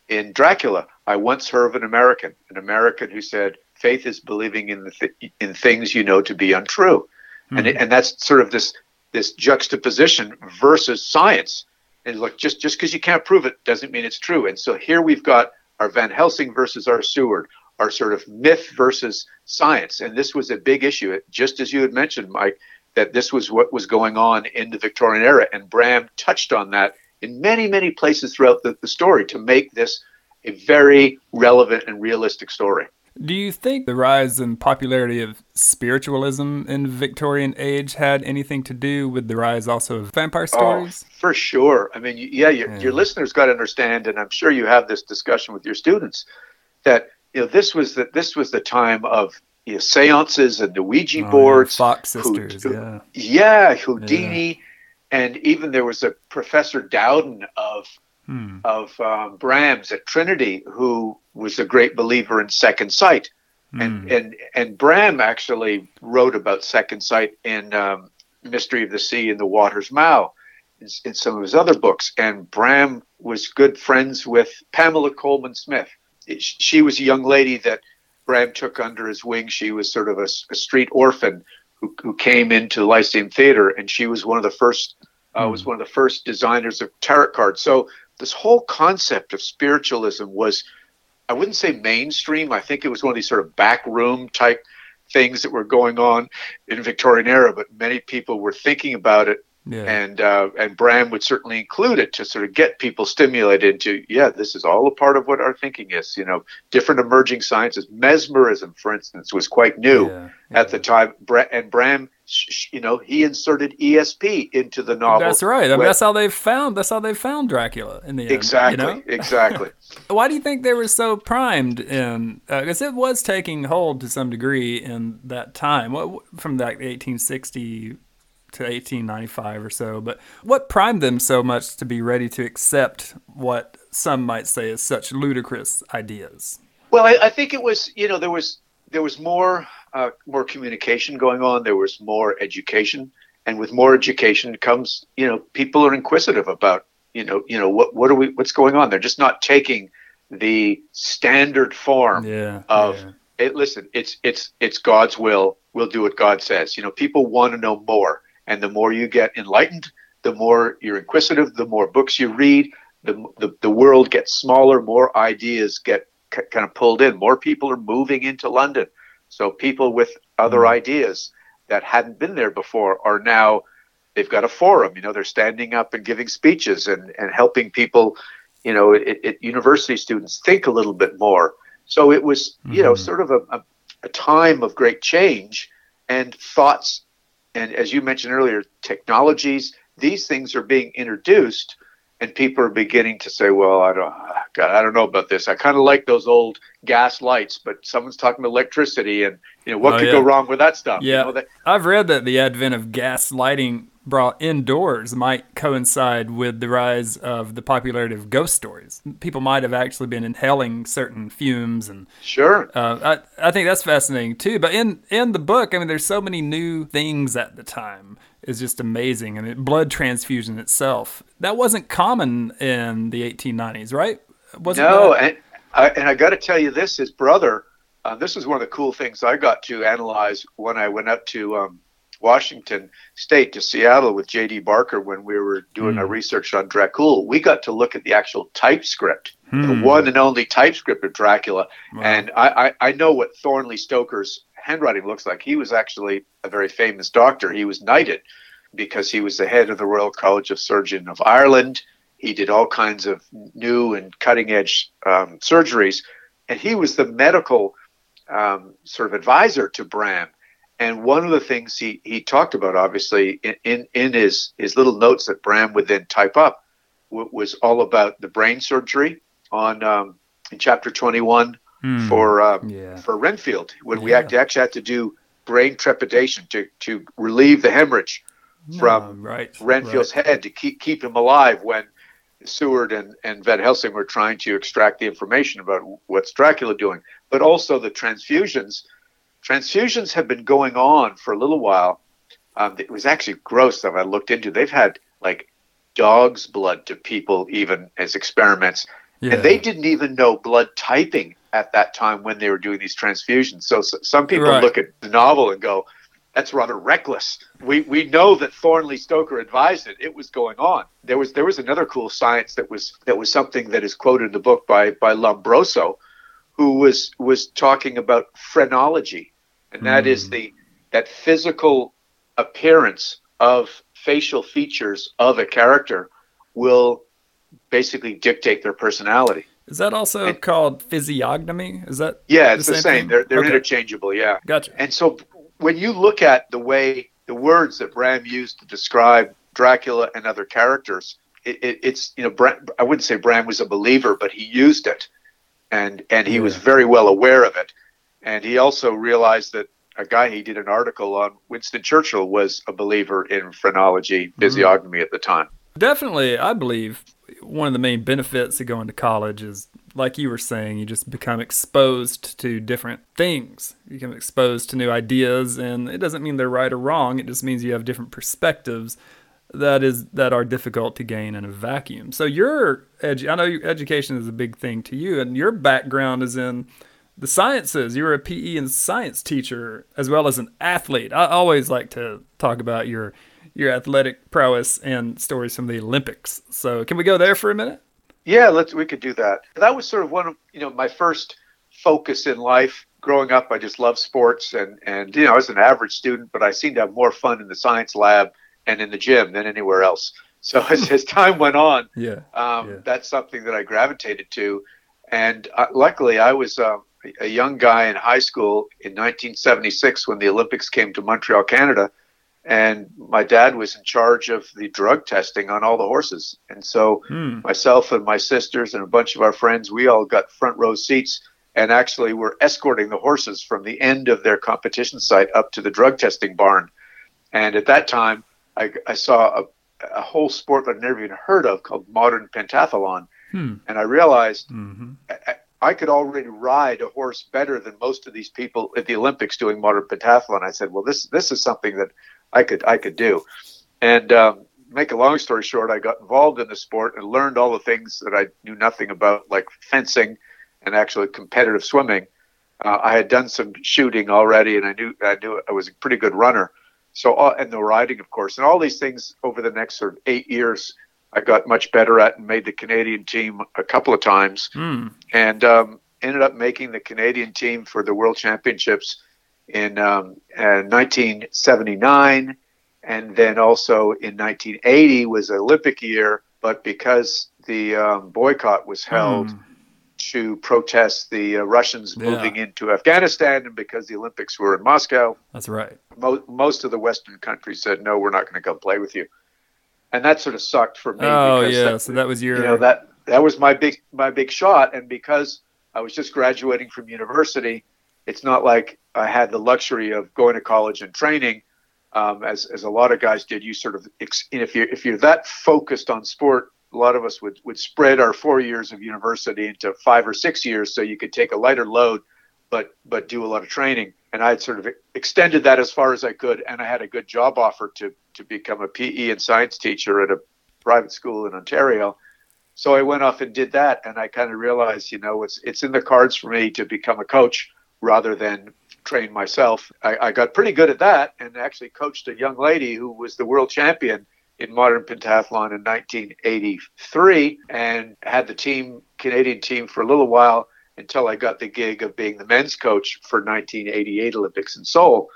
in Dracula. I once heard of an American, an American who said, "Faith is believing in the th- in things you know to be untrue." mm-hmm. and it, and that's sort of this this juxtaposition versus science. And look, just just because you can't prove it doesn't mean it's true. And so here we've got our Van Helsing versus our Seward, our sort of myth versus science. And this was a big issue, just as you had mentioned, Mike, that this was what was going on in the Victorian era. And Bram touched on that in many, many places throughout the, the story to make this a very relevant and realistic story. Do you think the rise in popularity of spiritualism in Victorian age had anything to do with the rise also of vampire oh, stories? Oh, for sure. I mean, yeah, your, yeah. your listeners got to understand, and I'm sure you have this discussion with your students, that you know this was the this was the time of you know, seances and the Ouija oh, boards, yeah. Fox sisters, Houd- yeah, yeah, Houdini, yeah. and even there was a Professor Dowden of hmm. of um, Bram's at Trinity, who was a great believer in second sight. Hmm. And, and and Bram actually wrote about second sight in um, Mystery of the Sea and the Water's Mouth in, in some of his other books. And Bram was good friends with Pamela Colman Smith. She was a young lady that Bram took under his wing. She was sort of a, a street orphan who, who came into Lyceum Theater, and she was one of the first uh, was hmm. one of the first designers of tarot cards. So this whole concept of spiritualism was, I wouldn't say mainstream. I think it was one of these sort of back room type things that were going on in Victorian era, but many people were thinking about it yeah. And uh, and Bram would certainly include it to sort of get people stimulated into yeah, this is all a part of what our thinking is. You know, different emerging sciences. Mesmerism, for instance, was quite new yeah, yeah. at the time. And Bram, you know, he inserted ESP into the novel. That's right. I mean, that's how they found. That's how they found Dracula in the end. Exactly. You know? Exactly. [laughs] Why do you think they were so primed in? Because uh, it was taking hold to some degree in that time. What from that 1860 to 1895 or so. But what primed them so much to be ready to accept what some might say is such ludicrous ideas? Well, I, I think it was you know there was there was more uh, more communication going on. There was more education, and with more education comes you know people are inquisitive about you know you know what what are we what's going on. They're just not taking the standard form yeah, of. Yeah. It, listen, it's it's it's God's will. We'll do what God says. You know, people want to know more and the more you get enlightened, the more you're inquisitive, the more books you read, the, the, the world gets smaller, more ideas get c- kind of pulled in. More people are moving into London. So people with other mm. ideas that hadn't been there before are now, they've got a forum. You know, they're standing up and giving speeches and, and helping people, you know, it, it, university students think a little bit more. So it was, mm-hmm. you know, mm-hmm. sort of a, a, a time of great change and thoughts and as you mentioned earlier, technologies, these things are being introduced and people are beginning to say, "Well, I don't, ah, God, I don't know about this. I kind of like those old gas lights, but someone's talking about electricity, and you know what oh, could yeah. go wrong with that stuff." Yeah, you know, that, I've read that the advent of gas lighting brought indoors might coincide with the rise of the popularity of ghost stories. People might have actually been inhaling certain fumes and sure. Uh, I I think that's fascinating too. But in in the book, I mean, there's so many new things at the time. It's just amazing. I mean, blood transfusion itself that wasn't common in the 1890s, right? Wasn't no, that? and I, and I got to tell you this: his brother. Uh, this is one of the cool things I got to analyze when I went up to um, Washington State to Seattle with J.D. Barker when we were doing mm. our research on Dracul, we got to look at the actual typescript, mm. the hmm. one and only typescript of Dracula. Wow. And I, I, I know what Thornley Stoker's handwriting looks like. He was actually a very famous doctor. He was knighted because he was the head of the Royal College of Surgeon of Ireland. He did all kinds of new and cutting edge um, surgeries. And he was the medical um, sort of advisor to Bram. And one of the things he, he talked about, obviously, in, in, in his, his little notes that Bram would then type up, w- was all about the brain surgery on um, in chapter 21 mm, for uh, yeah. for Renfield when yeah. we actually had to do brain trepidation to, to relieve the hemorrhage from right, Renfield's right. head to keep keep him alive when Seward and, and Van Helsing were trying to extract the information about what's Dracula doing. But also the transfusions. Transfusions have been going on for a little while. Um, it was actually gross that I looked into. They've had like dog's blood to people even as experiments. Yeah. And they didn't even know blood typing at that time when they were doing these transfusions. So, so some people right. look at the novel and go, that's rather reckless. We we know that Thornley Stoker advised it. It was going on. There was there was another cool science that was that was something that is quoted in the book by by Lombroso, who was was talking about phrenology, and that mm. is hmm. the that physical appearance of facial features of a character will basically dictate their personality. Is that also and, called physiognomy? Is that yeah? It's the same. Same. They're they're okay. interchangeable. Yeah. Gotcha. And so when you look at the way the words that Bram used to describe Dracula and other characters, it, it, it's you know Bram, I wouldn't say Bram was a believer, but he used it, and and he yeah. was very well aware of it, and he also realized that a guy he did an article on Winston Churchill was a believer in phrenology, mm-hmm. physiognomy mm-hmm. at the time. Definitely, I believe one of the main benefits of going to college is like you were saying, you just become exposed to different things. You become exposed to new ideas, and it doesn't mean they're right or wrong. It just means you have different perspectives that is that are difficult to gain in a vacuum. So your edu- I know education is a big thing to you, and your background is in the sciences. You were a PE and science teacher as well as an athlete. I always like to talk about your your athletic prowess and stories from the Olympics. So can we go there for a minute? Yeah, let's. We could do that. That was sort of one of you know my first focus in life. Growing up, I just loved sports, and and you know I was an average student, but I seemed to have more fun in the science lab and in the gym than anywhere else. So [laughs] as, as time went on, yeah, um, yeah, that's something that I gravitated to. And uh, luckily, I was um, a young guy in high school in 1976 when the Olympics came to Montreal, Canada and my dad was in charge of the drug testing on all the horses and so hmm. myself and my sisters and a bunch of our friends we all got front row seats and actually were escorting the horses from the end of their competition site up to the drug testing barn and at that time i, I saw a, a whole sport that i'd never even heard of called modern pentathlon hmm. and i realized mm-hmm. I, I could already ride a horse better than most of these people at the Olympics doing modern pentathlon. I said, well, this this is something that I could I could do. And um, make a long story short, I got involved in the sport and learned all the things that I knew nothing about, like fencing and actually competitive swimming. Uh, I had done some shooting already, and I knew I knew I was a pretty good runner. So uh, and the riding, of course, and all these things over the next sort of eight years, I got much better at and made the Canadian team a couple of times, mm. and um, ended up making the Canadian team for the World Championships in um, uh, 1979, and then also in 1980 was Olympic year, but because the um, boycott was held mm. To protest the uh, Russians yeah. moving into Afghanistan, and because the Olympics were in Moscow, that's right. Mo- most of the Western countries said, "No, we're not going to come play with you," and that sort of sucked for me. Oh yeah, that, so that was your, you know, that that was my big my big shot, and because I was just graduating from university it's not like I had the luxury of going to college and training, um, as as a lot of guys did. You sort of if you if you're that focused on sport, a lot of us would would spread our four years of university into five or six years, so you could take a lighter load, but but do a lot of training. And I had sort of extended that as far as I could, and I had a good job offer to to become a PE and science teacher at a private school in Ontario. So I went off and did that, and I kind of realized, you know, it's it's in the cards for me to become a coach rather than train myself. I, I got pretty good at that and actually coached a young lady who was the world champion in modern pentathlon in 1983 and had the team, Canadian team, for a little while until I got the gig of being the men's coach for 1988 Olympics in Seoul.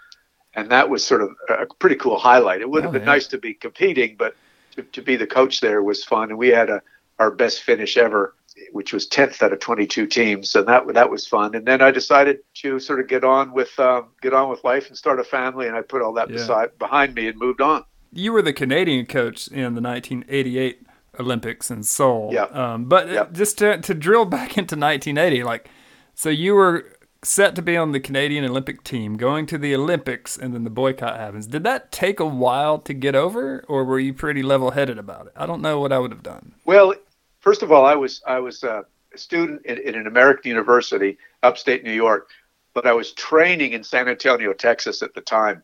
And that was sort of a pretty cool highlight. It would have oh, been yeah. nice to be competing, but to, to be the coach there was fun. And we had a, our best finish ever, which was 10th out of 22 teams. And that, that was fun. And then I decided to sort of get on with, um, get on with life and start a family. And I put all that yeah. beside, behind me and moved on you were the Canadian coach in the 1988 Olympics in Seoul. Yeah. Um, but just to, to drill back into 1980, like, so you were set to be on the Canadian Olympic team, going to the Olympics, and then the boycott happens. Did that take a while to get over, or were you pretty level-headed about it? I don't know what I would have done. Well, first of all, I was I was a student in an American university, upstate New York, but I was training in San Antonio, Texas at the time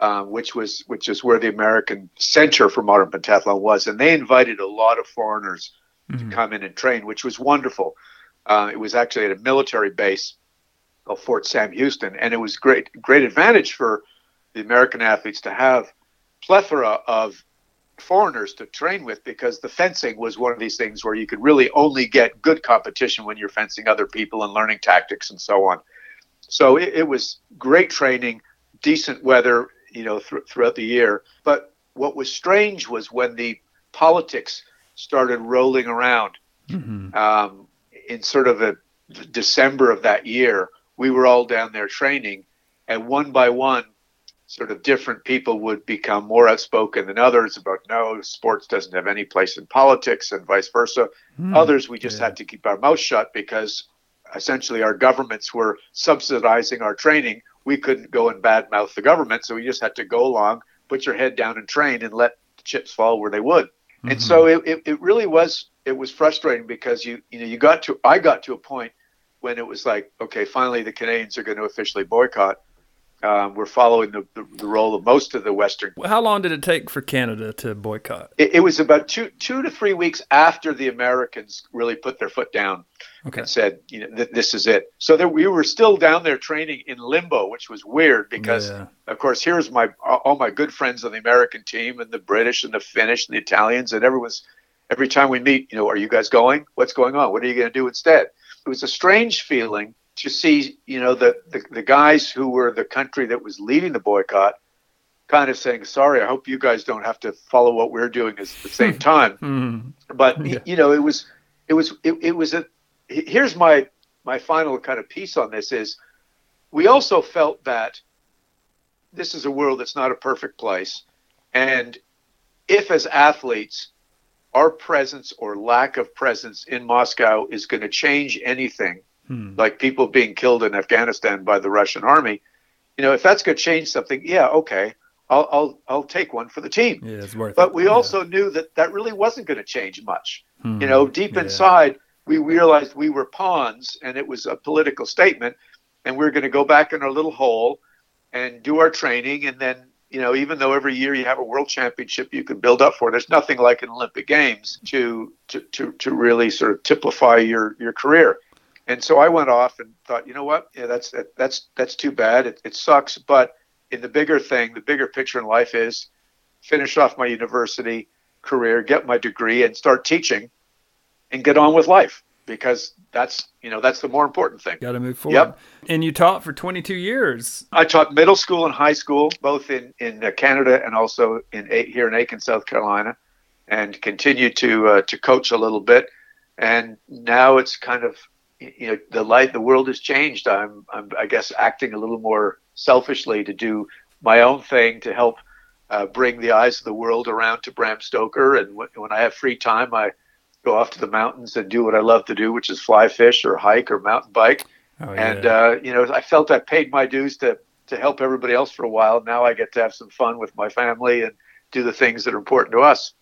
um, which was which is where the American Center for Modern Pentathlon was, and they invited a lot of foreigners mm-hmm. to come in and train, which was wonderful. Uh, it was actually at a military base called Fort Sam Houston, and it was great great advantage for the American athletes to have plethora of foreigners to train with because the fencing was one of these things where you could really only get good competition when you're fencing other people and learning tactics and so on. So it, it was great training, decent weather, you know, th- throughout the year. But what was strange was when the politics started rolling around mm-hmm. um, in sort of a December of that year. We were all down there training, and one by one, sort of different people would become more outspoken than others about no, sports doesn't have any place in politics, and vice versa. Mm, others, we just yeah. had to keep our mouth shut because essentially our governments were subsidizing our training we couldn't go and badmouth the government, so we just had to go along, put your head down and train, and let the chips fall where they would. Mm-hmm. And so it, it, it really was it was frustrating because you you know you got to I got to a point when it was like okay finally the Canadians are going to officially boycott um, we're following the, the, the, role of most of the Western. How long did it take for Canada to boycott? It, it, was about two two to three weeks after the Americans really put their foot down okay. and said, you know, th- this is it. So there, we were still down there training in limbo, which was weird because, yeah. of course, here's my all my good friends on the American team and the British and the Finnish and the Italians and everyone's. Every time we meet, you know, are you guys going? What's going on? What are you going to do instead? It was a strange feeling to see, you know, the, the, the guys who were the country that was leading the boycott kind of saying, sorry, I hope you guys don't have to follow what we're doing at the same time. mm-hmm. But, yeah. you know, it was, it was, it, it was a, here's my, my final kind of piece on this is we also felt that this is a world that's not a perfect place. And if as athletes, our presence or lack of presence in Moscow is going to change anything, hmm. like people being killed in Afghanistan by the Russian army. You know, if that's going to change something, yeah, okay, I'll I'll I'll take one for the team. Yeah, it's worth but it. we yeah. also knew that that really wasn't going to change much. Hmm. You know, deep yeah. inside, we realized we were pawns, and it was a political statement, and we are going to go back in our little hole and do our training, and then you know, even though every year you have a world championship you can build up for, there's nothing like an Olympic Games to to to, to really sort of typify your your career. And so I went off and thought, you know what? Yeah, that's that, that's that's too bad. It, it sucks. But in the bigger thing, the bigger picture in life is finish off my university career, get my degree, and start teaching, and get on with life because that's you know that's the more important thing. Got to move forward. Yep. And you taught for 22 years. I taught middle school and high school, both in in uh, Canada and also in here in Aiken, South Carolina, and continued to uh, to coach a little bit. And now it's kind of you know the light the world has changed. I'm i'm i guess acting a little more selfishly to do my own thing to help uh, bring the eyes of the world around to bram stoker. And w- when i have free time i go off to the mountains and do what i love to do which is fly fish or hike or mountain bike. Oh, yeah. and uh, you know i felt i paid my dues to to help everybody else for a while. Now i get to have some fun with my family and do the things that are important to us.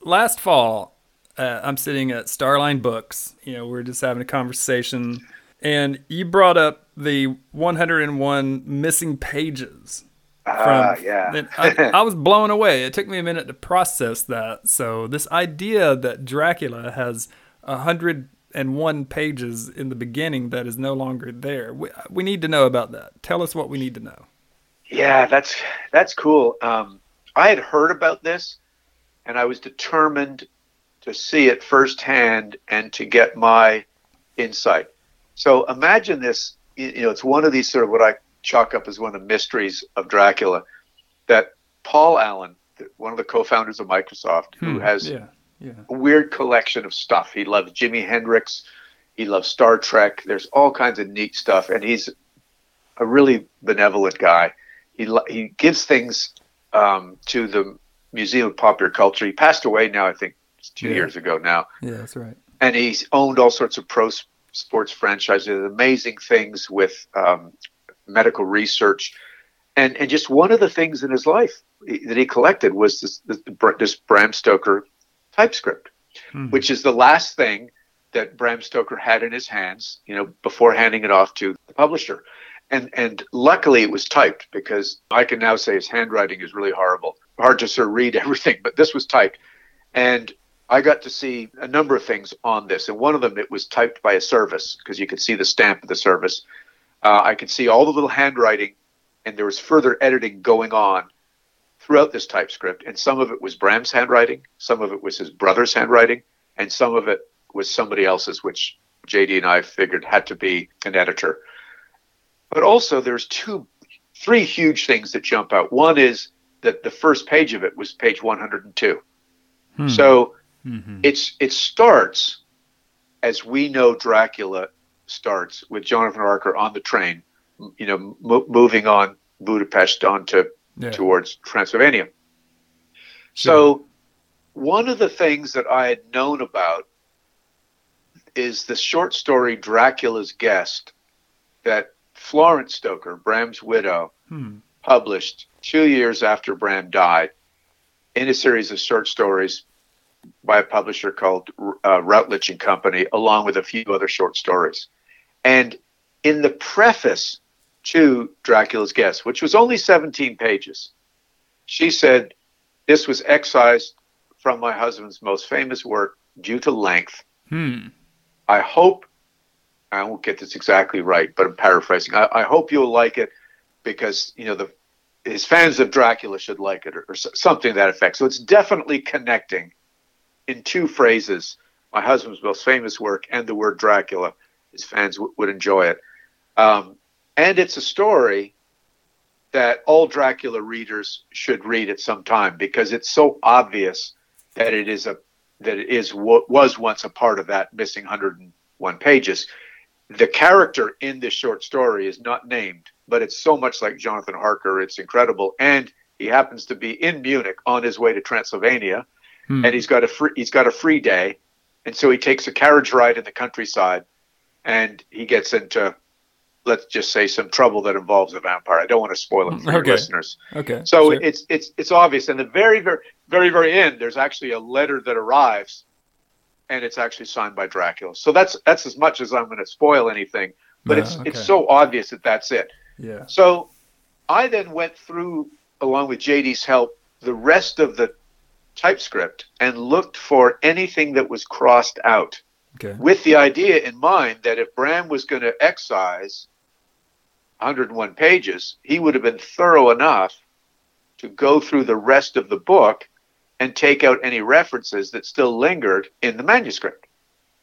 Last fall uh, I'm sitting at Starline Books. You know, we're just having a conversation, and you brought up the 101 missing pages. Ah, uh, yeah. I, I, was blown away. It took me a minute to process that. So this idea that Dracula has hundred and one pages in the beginning that is no longer there. We, we need to know about that. Tell us what we need to know. Yeah, that's that's cool. Um, I had heard about this, and I was determined to see it firsthand and to get my insight. So imagine this. You know, it's one of these sort of what I chalk up as one of the mysteries of Dracula. That Paul Allen, one of the co-founders of Microsoft, hmm, who has yeah yeah. a weird collection of stuff. He loves Jimi Hendrix. He loves Star Trek. There's all kinds of neat stuff, and he's a really benevolent guy. He he gives things um, to the Museum of Popular Culture. He passed away now, I think, two yeah. years ago now. Yeah, that's right. And he's owned all sorts of pro sports franchises, amazing things with um, medical research. And, and just one of the things in his life that he collected was this, this, this Bram Stoker TypeScript, mm-hmm. which is the last thing that Bram Stoker had in his hands, you know, before handing it off to the publisher. And and luckily it was typed because I can now say his handwriting is really horrible. Hard to sort of read everything, but this was typed. And I got to see a number of things on this. And one of them it was typed by a service because you could see the stamp of the service. Uh, I could see all the little handwriting and there was further editing going on throughout this TypeScript, and some of it was Bram's handwriting, some of it was his brother's handwriting, and some of it was somebody else's, which JD and I figured had to be an editor. But also, there's two, three huge things that jump out. One is that the first page of it was page 102. Hmm. So mm-hmm. it's it starts as we know Dracula starts with Jonathan Harker on the train, you know, moving on Budapest onto yeah. towards Transylvania. So, one of the things that I had known about is the short story Dracula's Guest that Florence Stoker, Bram's widow, hmm. published two years after Bram died in a series of short stories by a publisher called uh, Routledge and Company, along with a few other short stories. And in the preface to Dracula's Guest, which was only 17 pages. She said, This was excised from my husband's most famous work due to length. Hmm. I hope, I won't get this exactly right, but I'm paraphrasing. I, I hope you'll like it because, you know, the his fans of Dracula should like it or, or something to that effect. So it's definitely connecting in two phrases my husband's most famous work and the word Dracula. His fans w- would enjoy it. Um, and it's a story that all Dracula readers should read at some time because it's so obvious that it is a that it is what was once a part of that missing 101 pages. The character in this short story is not named, but it's so much like Jonathan Harker. It's incredible, and he happens to be in Munich on his way to Transylvania, hmm. and he's got a free he's got a free day, and so he takes a carriage ride in the countryside, and he gets into let's just say some trouble that involves a vampire. I don't want to spoil it for okay. listeners. Okay. So sure. it's it's it's obvious. And the very very very very end, there's actually a letter that arrives, and it's actually signed by Dracula. So that's that's as much as I'm going to spoil anything. But it's okay. it's so obvious that that's it. Yeah. So I then went through, along with JD's help, the rest of the TypeScript and looked for anything that was crossed out. Okay. With the idea in mind that if Bram was going to excise 101 pages, he would have been thorough enough to go through the rest of the book and take out any references that still lingered in the manuscript.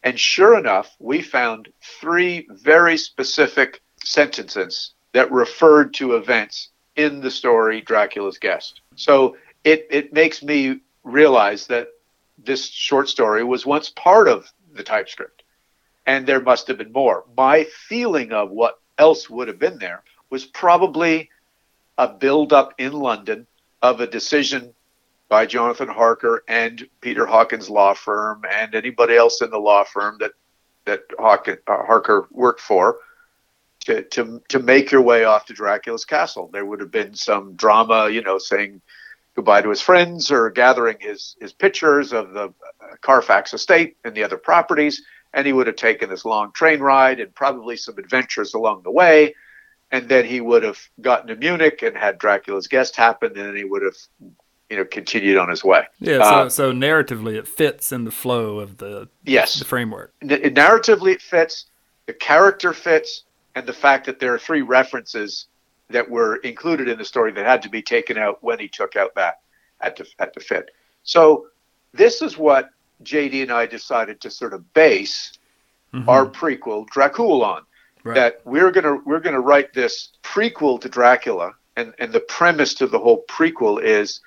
And sure enough, we found three very specific sentences that referred to events in the story Dracula's Guest. So it, it makes me realize that this short story was once part of the TypeScript. And there must have been more. My feeling of what else would have been there was probably a build-up in London of a decision by Jonathan Harker and Peter Hawkins' law firm and anybody else in the law firm that that uh, Harker worked for to, to to make your way off to Dracula's castle. There would have been some drama, you know, saying goodbye to his friends or gathering his his pictures of the uh, Carfax estate and the other properties and he would have taken this long train ride and probably some adventures along the way. And then he would have gotten to Munich and had Dracula's guest happen, and then he would have you know continued on his way. Yeah, so, uh, so narratively it fits in the flow of the yes the framework. N- narratively it fits, the character fits, and the fact that there are three references that were included in the story that had to be taken out when he took out that at the at the fit. So this is what JD and I decided to sort of base mm-hmm. our prequel Dracul on. Right. That we're gonna we're gonna write this prequel to Dracula, and and the premise to the whole prequel is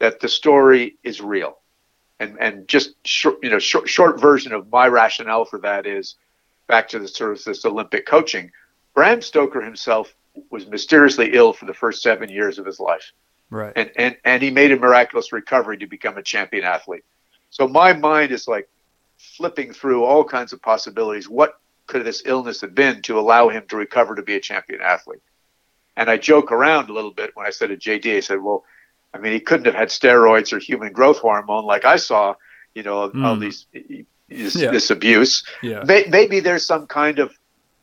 that the story is real, and and just short you know short short version of my rationale for that is back to the sort of this Olympic coaching. Bram Stoker himself was mysteriously ill for the first seven years of his life. Right. And and and he made a miraculous recovery to become a champion athlete. So my mind is like flipping through all kinds of possibilities. What could this illness have been to allow him to recover to be a champion athlete? And I joke around a little bit when I said to JD, I said, well, I mean, he couldn't have had steroids or human growth hormone like I saw, you know, mm. all these this, yeah. this abuse. Yeah. Maybe there's some kind of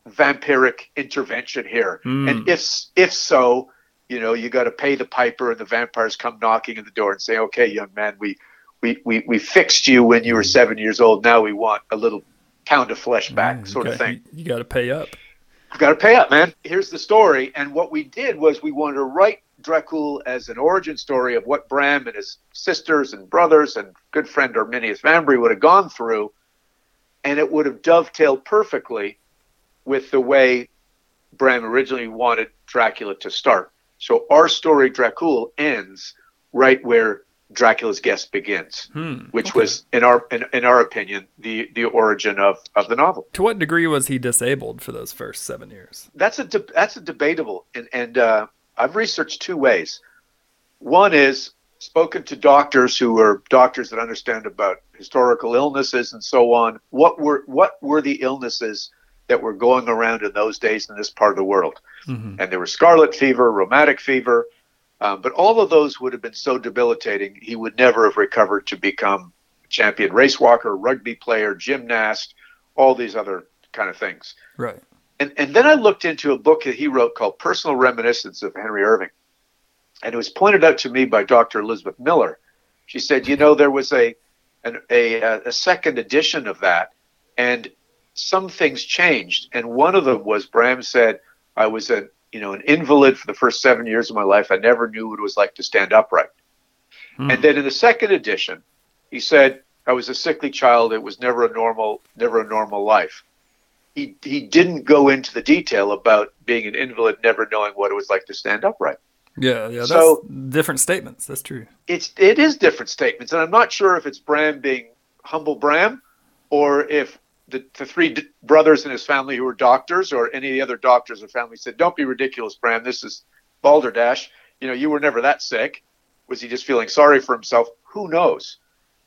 vampiric intervention here, mm. and if if so, you know, you got to pay the piper, and the vampires come knocking at the door and say, "Okay, young man, we we, we, we fixed you when you were seven years old. Now we want a little pound of flesh back, sort got, of thing. You, you got to pay up. You got to pay up, man. Here's the story. And what we did was we wanted to write Dracul as an origin story of what Bram and his sisters and brothers and good friend Arminius Vambery would have gone through. And it would have dovetailed perfectly with the way Bram originally wanted Dracula to start. So our story, Dracul, ends right where Dracula's Guest begins, hmm, which okay. was, in our in, in our opinion, the the origin of, of the novel. To what degree was he disabled for those first seven years? That's a de- that's a debatable, and and uh, I've researched two ways. One is spoken to doctors who are doctors that understand about historical illnesses and so on. What were what were the illnesses that were going around in those days in this part of the world? Mm-hmm. And there was scarlet fever, rheumatic fever um, but all of those would have been so debilitating, he would never have recovered to become champion race walker, rugby player, gymnast, all these other kind of things. Right. And, and then I looked into a book that he wrote called Personal Reminiscence of Henry Irving. And it was pointed out to me by Dr. Elizabeth Miller. She said, you know, there was a, an, a, a second edition of that, and some things changed. And one of them was Bram said, I was an you know, an invalid for the first seven years of my life. I never knew what it was like to stand upright. Hmm. And then in the second edition, he said, I was a sickly child. It was never a normal, never a normal life. He, he didn't go into the detail about being an invalid, never knowing what it was like to stand upright. Yeah, yeah. So different statements. That's true. It's it is different statements, and I'm not sure if it's Bram being humble Bram, or if the, the three d- brothers in his family who were doctors or any of the other doctors or family said, "Don't be ridiculous, Bram. This is balderdash. You know, you were never that sick." Was he just feeling sorry for himself? Who knows?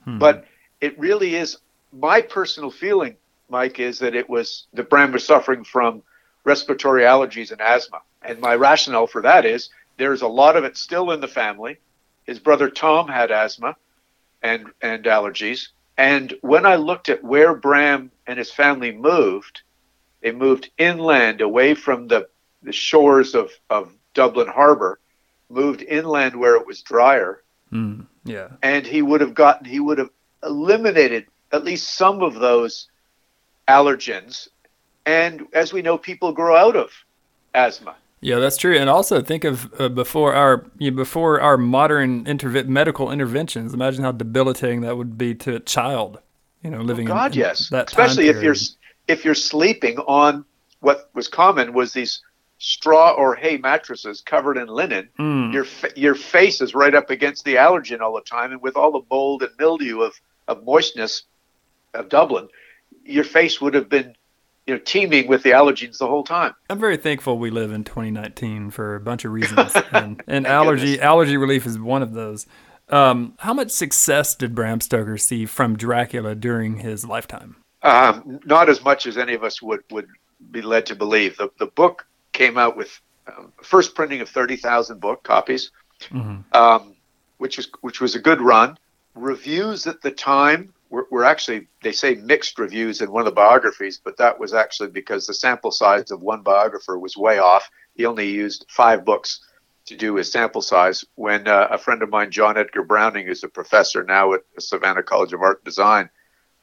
Hmm. But it really is my personal feeling, Mike, is that it was that Bram was suffering from respiratory allergies and asthma, and my rationale for that is there's a lot of it still in the family. His brother Tom had asthma and and allergies and when I looked at where Bram and his family moved, they moved inland away from the, the shores of, of Dublin Harbor, moved inland where it was drier. Mm, yeah. And he would have gotten, he would have eliminated at least some of those allergens. And as we know, people grow out of asthma. Yeah, that's true. And also think of uh, before our you know, before our modern interve- medical interventions. Imagine how debilitating that would be to a child. You know, living. Oh God, in, yes. that especially if you're if you're sleeping on what was common was these straw or hay mattresses covered in linen. Mm. Your your face is right up against the allergen all the time, and with all the mold and mildew of of moistness of Dublin, your face would have been you know teeming with the allergens the whole time. I'm very thankful we live in 2019 for a bunch of reasons, [laughs] and, and allergy goodness. allergy relief is one of those. Um, how much success did Bram Stoker see from Dracula during his lifetime? Um, not as much as any of us would would be led to believe. The the book came out with um, first printing of 30,000 book copies, mm-hmm. Um, which was which was a good run. Reviews at the time were, were actually they say mixed reviews in one of the biographies, but that was actually because the sample size of one biographer was way off. He only used five books to do his sample size when uh, a friend of mine, John Edgar Browning, who's a professor now at Savannah College of Art and Design,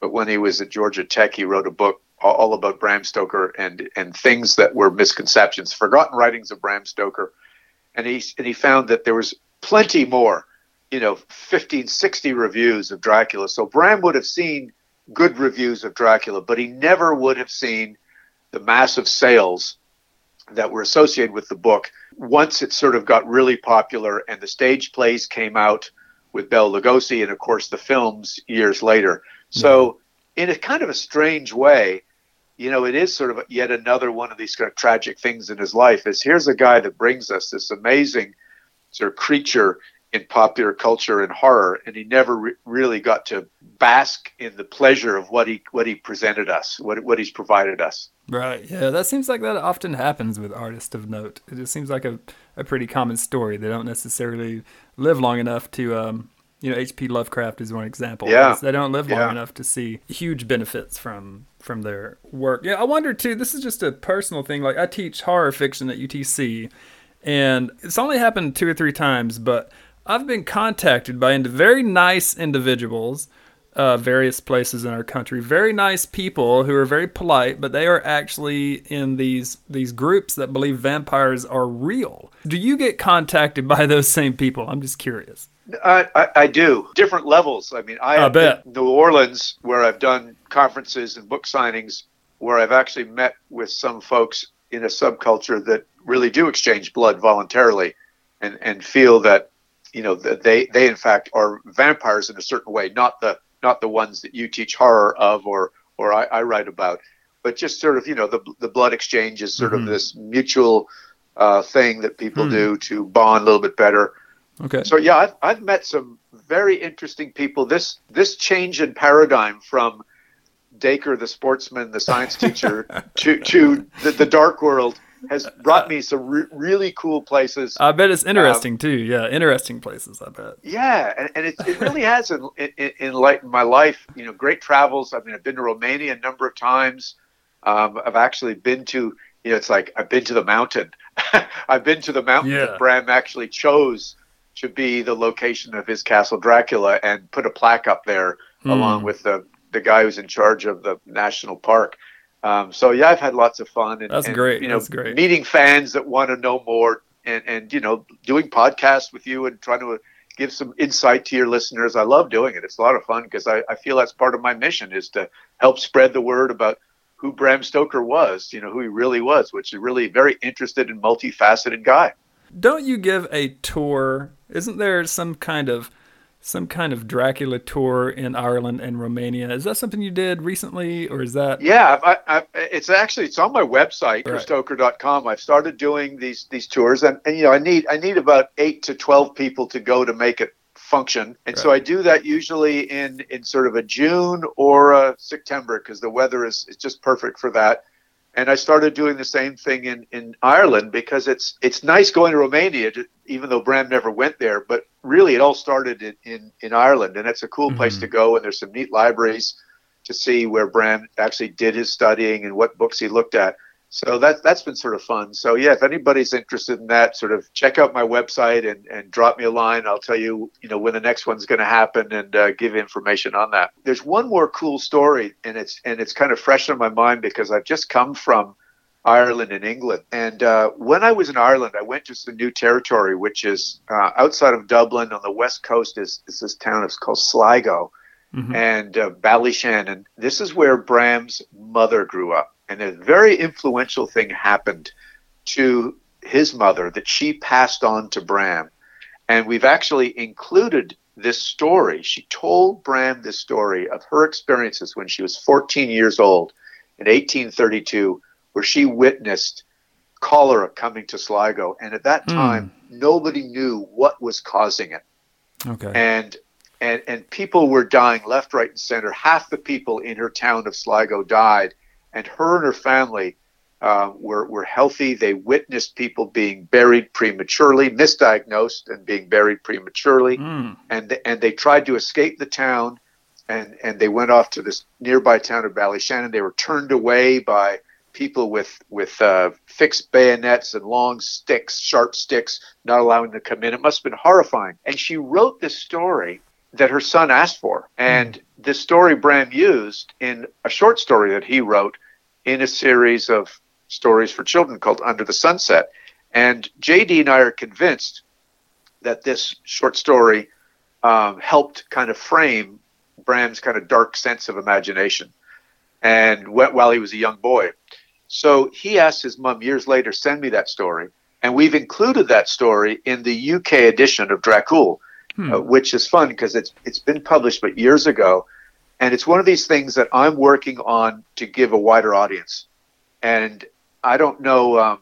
but when he was at Georgia Tech, he wrote a book all about Bram Stoker and and things that were misconceptions, forgotten writings of Bram Stoker, and he and he found that there was plenty more, you know, 15, 60 reviews of Dracula. So Bram would have seen good reviews of Dracula, but he never would have seen the massive sales that were associated with the book once it sort of got really popular and the stage plays came out with Bela Lugosi and of course the films years later. So mm-hmm. in a kind of a strange way, you know, it is sort of yet another one of these kind of tragic things in his life. Is here's a guy that brings us this amazing sort of creature in popular culture and horror, and he never re- really got to bask in the pleasure of what he what he presented us, what what he's provided us. Right. Yeah, that seems like that often happens with artists of note. It just seems like a, a pretty common story. They don't necessarily live long enough to um, you know, H.P. Lovecraft is one example. Yeah. They don't live long Yeah. enough to see huge benefits from from their work. Yeah, I wonder too. This is just a personal thing. Like I teach horror fiction at UTC, and it's only happened two or three times, but I've been contacted by very nice individuals, uh, various places in our country, very nice people who are very polite, but they are actually in these these groups that believe vampires are real. Do you get contacted by those same people? I'm just curious. I, I, I do different levels. I mean, I I have bet. New Orleans where I've done conferences and book signings where I've actually met with some folks in a subculture that really do exchange blood voluntarily and, and feel that you know they they in fact are vampires in a certain way, not the not the ones that you teach horror of or or I, I write about, but just sort of you know the the blood exchange is sort Mhm. of this mutual uh, thing that people Hmm. do to bond a little bit better. Okay. So yeah, I've, I've met some very interesting people. This this change in paradigm from Dacre, the sportsman, the science teacher, [laughs] to to the, the dark world has [laughs] brought me some re- really cool places. I bet it's interesting too. Yeah, interesting places. I bet. Yeah, and, and it, it really has [laughs] en- en- enlightened my life. You know, great travels. I mean, I've been to Romania a number of times. Um, I've actually been to, you know, it's like I've been to the mountain. [laughs] I've been to the mountain Yeah. that Bram actually chose to be the location of his castle Dracula and put a plaque up there Hmm. along with the, the guy who's in charge of the national park. Um, so yeah, I've had lots of fun. And, That's and, great. You know, That's great. meeting fans that want to know more and, and, you know, doing podcasts with you and trying to give some insight to your listeners. I love doing it. It's a lot of fun because I, I feel that's part of my mission is to help spread the word about who Bram Stoker was, you know, who he really was, which is really a very interested and multifaceted guy. Don't you give a tour? Isn't there some kind of some kind of Dracula tour in Ireland and Romania? Is that something you did recently, or is that? Yeah, I, I, it's actually it's on my website, Right. dacrestoker.com. I've started doing these these tours, and, and you know I need I need about eight to twelve people to go to make it function, and so I do that usually in in sort of a June or a September because the weather is is just perfect for that. And I started doing the same thing in, in Ireland because it's it's nice going to Romania, to, even though Bram never went there. But really, it all started in, in, in Ireland, and it's a cool place Mhm. to go. And there's some neat libraries to see where Bram actually did his studying and what books he looked at. So that that's been sort of fun. So yeah, if anybody's interested in that, sort of check out my website and, and drop me a line. I'll tell you, you know, when the next one's going to happen and uh, give information on that. There's one more cool story, and it's and it's kind of fresh in my mind because I've just come from Ireland and England. And uh, when I was in Ireland, I went to some new territory, which is uh, outside of Dublin on the west coast. Is is this town? It's called Sligo Mhm. and uh, Ballyshannon. This is where Bram's mother grew up, and a very influential thing happened to his mother that she passed on to Bram. And we've actually included this story. She told Bram this story of her experiences when she was 14 years old in 1832, where she witnessed cholera coming to Sligo. And at that Hmm. time, nobody knew what was causing it Okay. and and and people were dying left, right, and center. Half the people in her town of Sligo died, and her and her family uh, were were healthy. They witnessed people being buried prematurely, misdiagnosed, and being buried prematurely. Mm. And th- and they tried to escape the town, and and they went off to this nearby town of Ballyshannon. They were turned away by people with with uh, fixed bayonets and long sticks, sharp sticks, not allowing them to come in. It must have been horrifying. And she wrote this story that her son asked for, and mm. this story Bram used in a short story that he wrote in a series of stories for children called Under the Sunset. And JD and I are convinced that this short story um, helped kind of frame Bram's kind of dark sense of imagination, and while he was a young boy. So he asked his mom years later, send me that story. And we've included that story in the UK edition of Dracul, hmm. uh, which is fun because it's it's been published but years ago, and it's one of these things that I'm working on to give a wider audience. And I don't know um,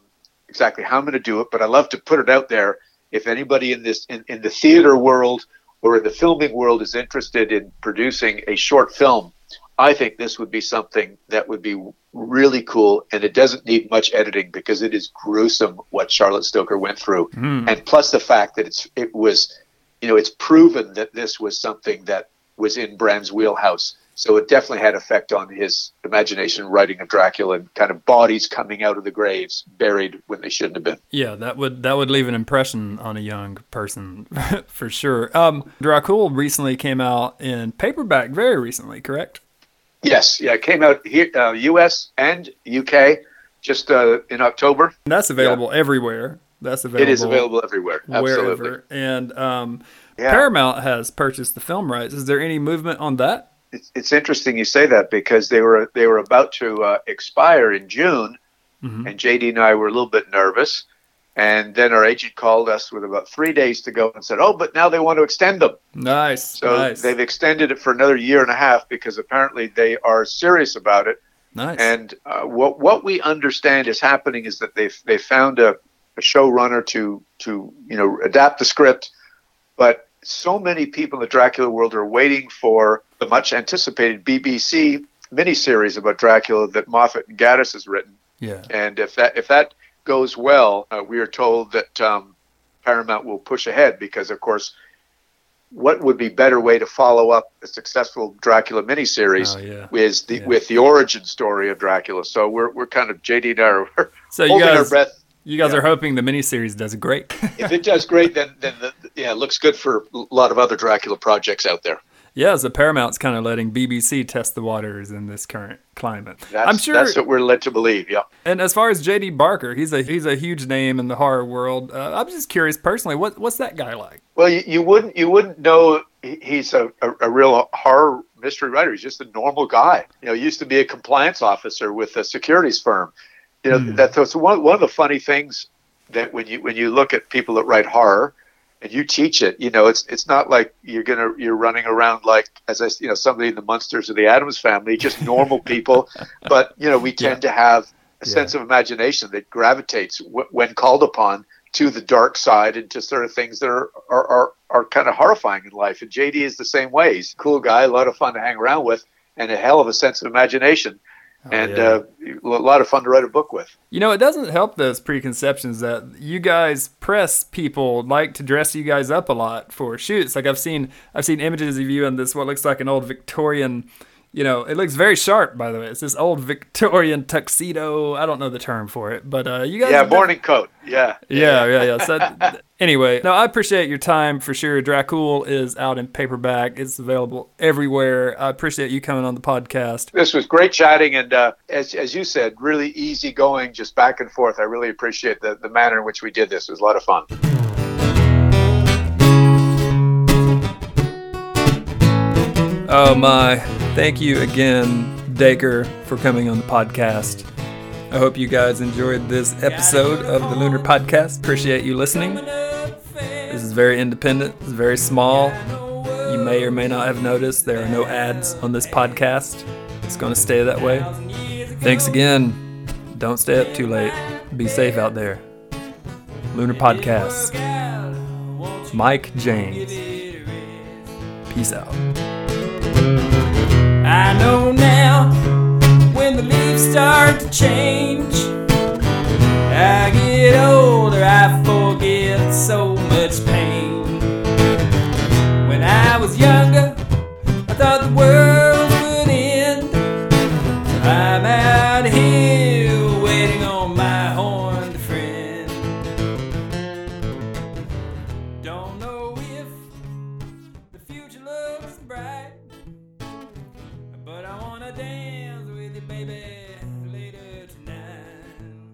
exactly how I'm going to do it, but I love to put it out there. If anybody in this in, in the theater world or in the filming world is interested in producing a short film, I think this would be something that would be really cool, and it doesn't need much editing because it is gruesome what Charlotte Stoker went through, mm. and plus the fact that it's it was, you know, it's proven that this was something that was in Bram's wheelhouse. So it definitely had effect on his imagination writing of Dracula and kind of bodies coming out of the graves buried when they shouldn't have been. Yeah, that would that would leave an impression on a young person [laughs] for sure. Um, Dracul recently came out in paperback very recently, correct? Yes, yeah, it came out here, uh, U.S. and U.K. just uh, in October. And that's available yeah. everywhere. That's available. It is available everywhere. Absolutely. Wherever. And um, yeah. Paramount has purchased the film rights. Is there any movement on that? It's, it's interesting you say that because they were they were about to uh, expire in June, mm-hmm. and JD and I were a little bit nervous. And then our agent called us with about three days to go and said, "Oh, but now they want to extend them." Nice. So nice. they've extended it for another year and a half because apparently they are serious about it. Nice. And uh, what what we understand is happening is that they've they found a, a showrunner to to you know adapt the script, but so many people in the Dracula world are waiting for the much anticipated BBC miniseries about Dracula that Moffat and Gatiss has written. Yeah. And if that if that goes well, uh, we are told that um, Paramount will push ahead because, of course, what would be better way to follow up a successful Dracula miniseries oh, yeah. is the yeah. with the origin story of Dracula. So we're we're kind of JD and I are [laughs] so holding guys, our breath. You guys yeah. are hoping the miniseries does great. if it does great, then then the, yeah, it looks good for a lot of other Dracula projects out there. Yeah, so Paramount's kind of letting BBC test the waters in this current climate. That's, I'm sure that's what we're led to believe. Yeah. And as far as J.D. Barker, he's a he's a huge name in the horror world. Uh, I'm just curious personally, what what's that guy like? Well, you, you wouldn't you wouldn't know he's a, a, a, real horror mystery writer. He's just a normal guy. You know, he used to be a compliance officer with a securities firm. You know, mm. that's one one of the funny things that when you when you look at people that write horror and you teach it, you know, it's it's not like you're gonna you're running around like as I you know somebody in the Munsters or the Addams family, just normal [laughs] people. but you know, we tend yeah. to have a yeah. sense of imagination that gravitates w- when called upon to the dark side and to sort of things that are are, are, are kind of horrifying in life. And JD is the same way. He's a cool guy, a lot of fun to hang around with, and a hell of a sense of imagination. Oh, and yeah. uh, a lot of fun to write a book with. You know, it doesn't help those preconceptions that you guys press people like to dress you guys up a lot for shoots. Like I've seen, I've seen images of you in this what looks like an old Victorian you know, it looks very sharp, by the way. It's this old Victorian tuxedo. I don't know the term for it, but uh, you guys. Yeah, morning coat. Yeah. Yeah, yeah, yeah. So, anyway, no, I appreciate your time for sure. Dracul is out in paperback. It's available everywhere. I appreciate you coming on the podcast. This was great chatting, and uh, as as you said, really easy going, just back and forth. I really appreciate the the manner in which we did this. It was a lot of fun. Oh my. Thank you again, Dacre, for coming on the podcast. I hope you guys enjoyed this episode of the Lunar Podcast. Appreciate you listening. This is very independent, it's very small. You may or may not have noticed there are no ads on this podcast. It's going to stay that way. Thanks again. Don't stay up too late. Be safe out there. Lunar Podcast. Mike James. Peace out. I know now when the leaves start to change. I get older, I forget so much pain. When I was younger, I thought the world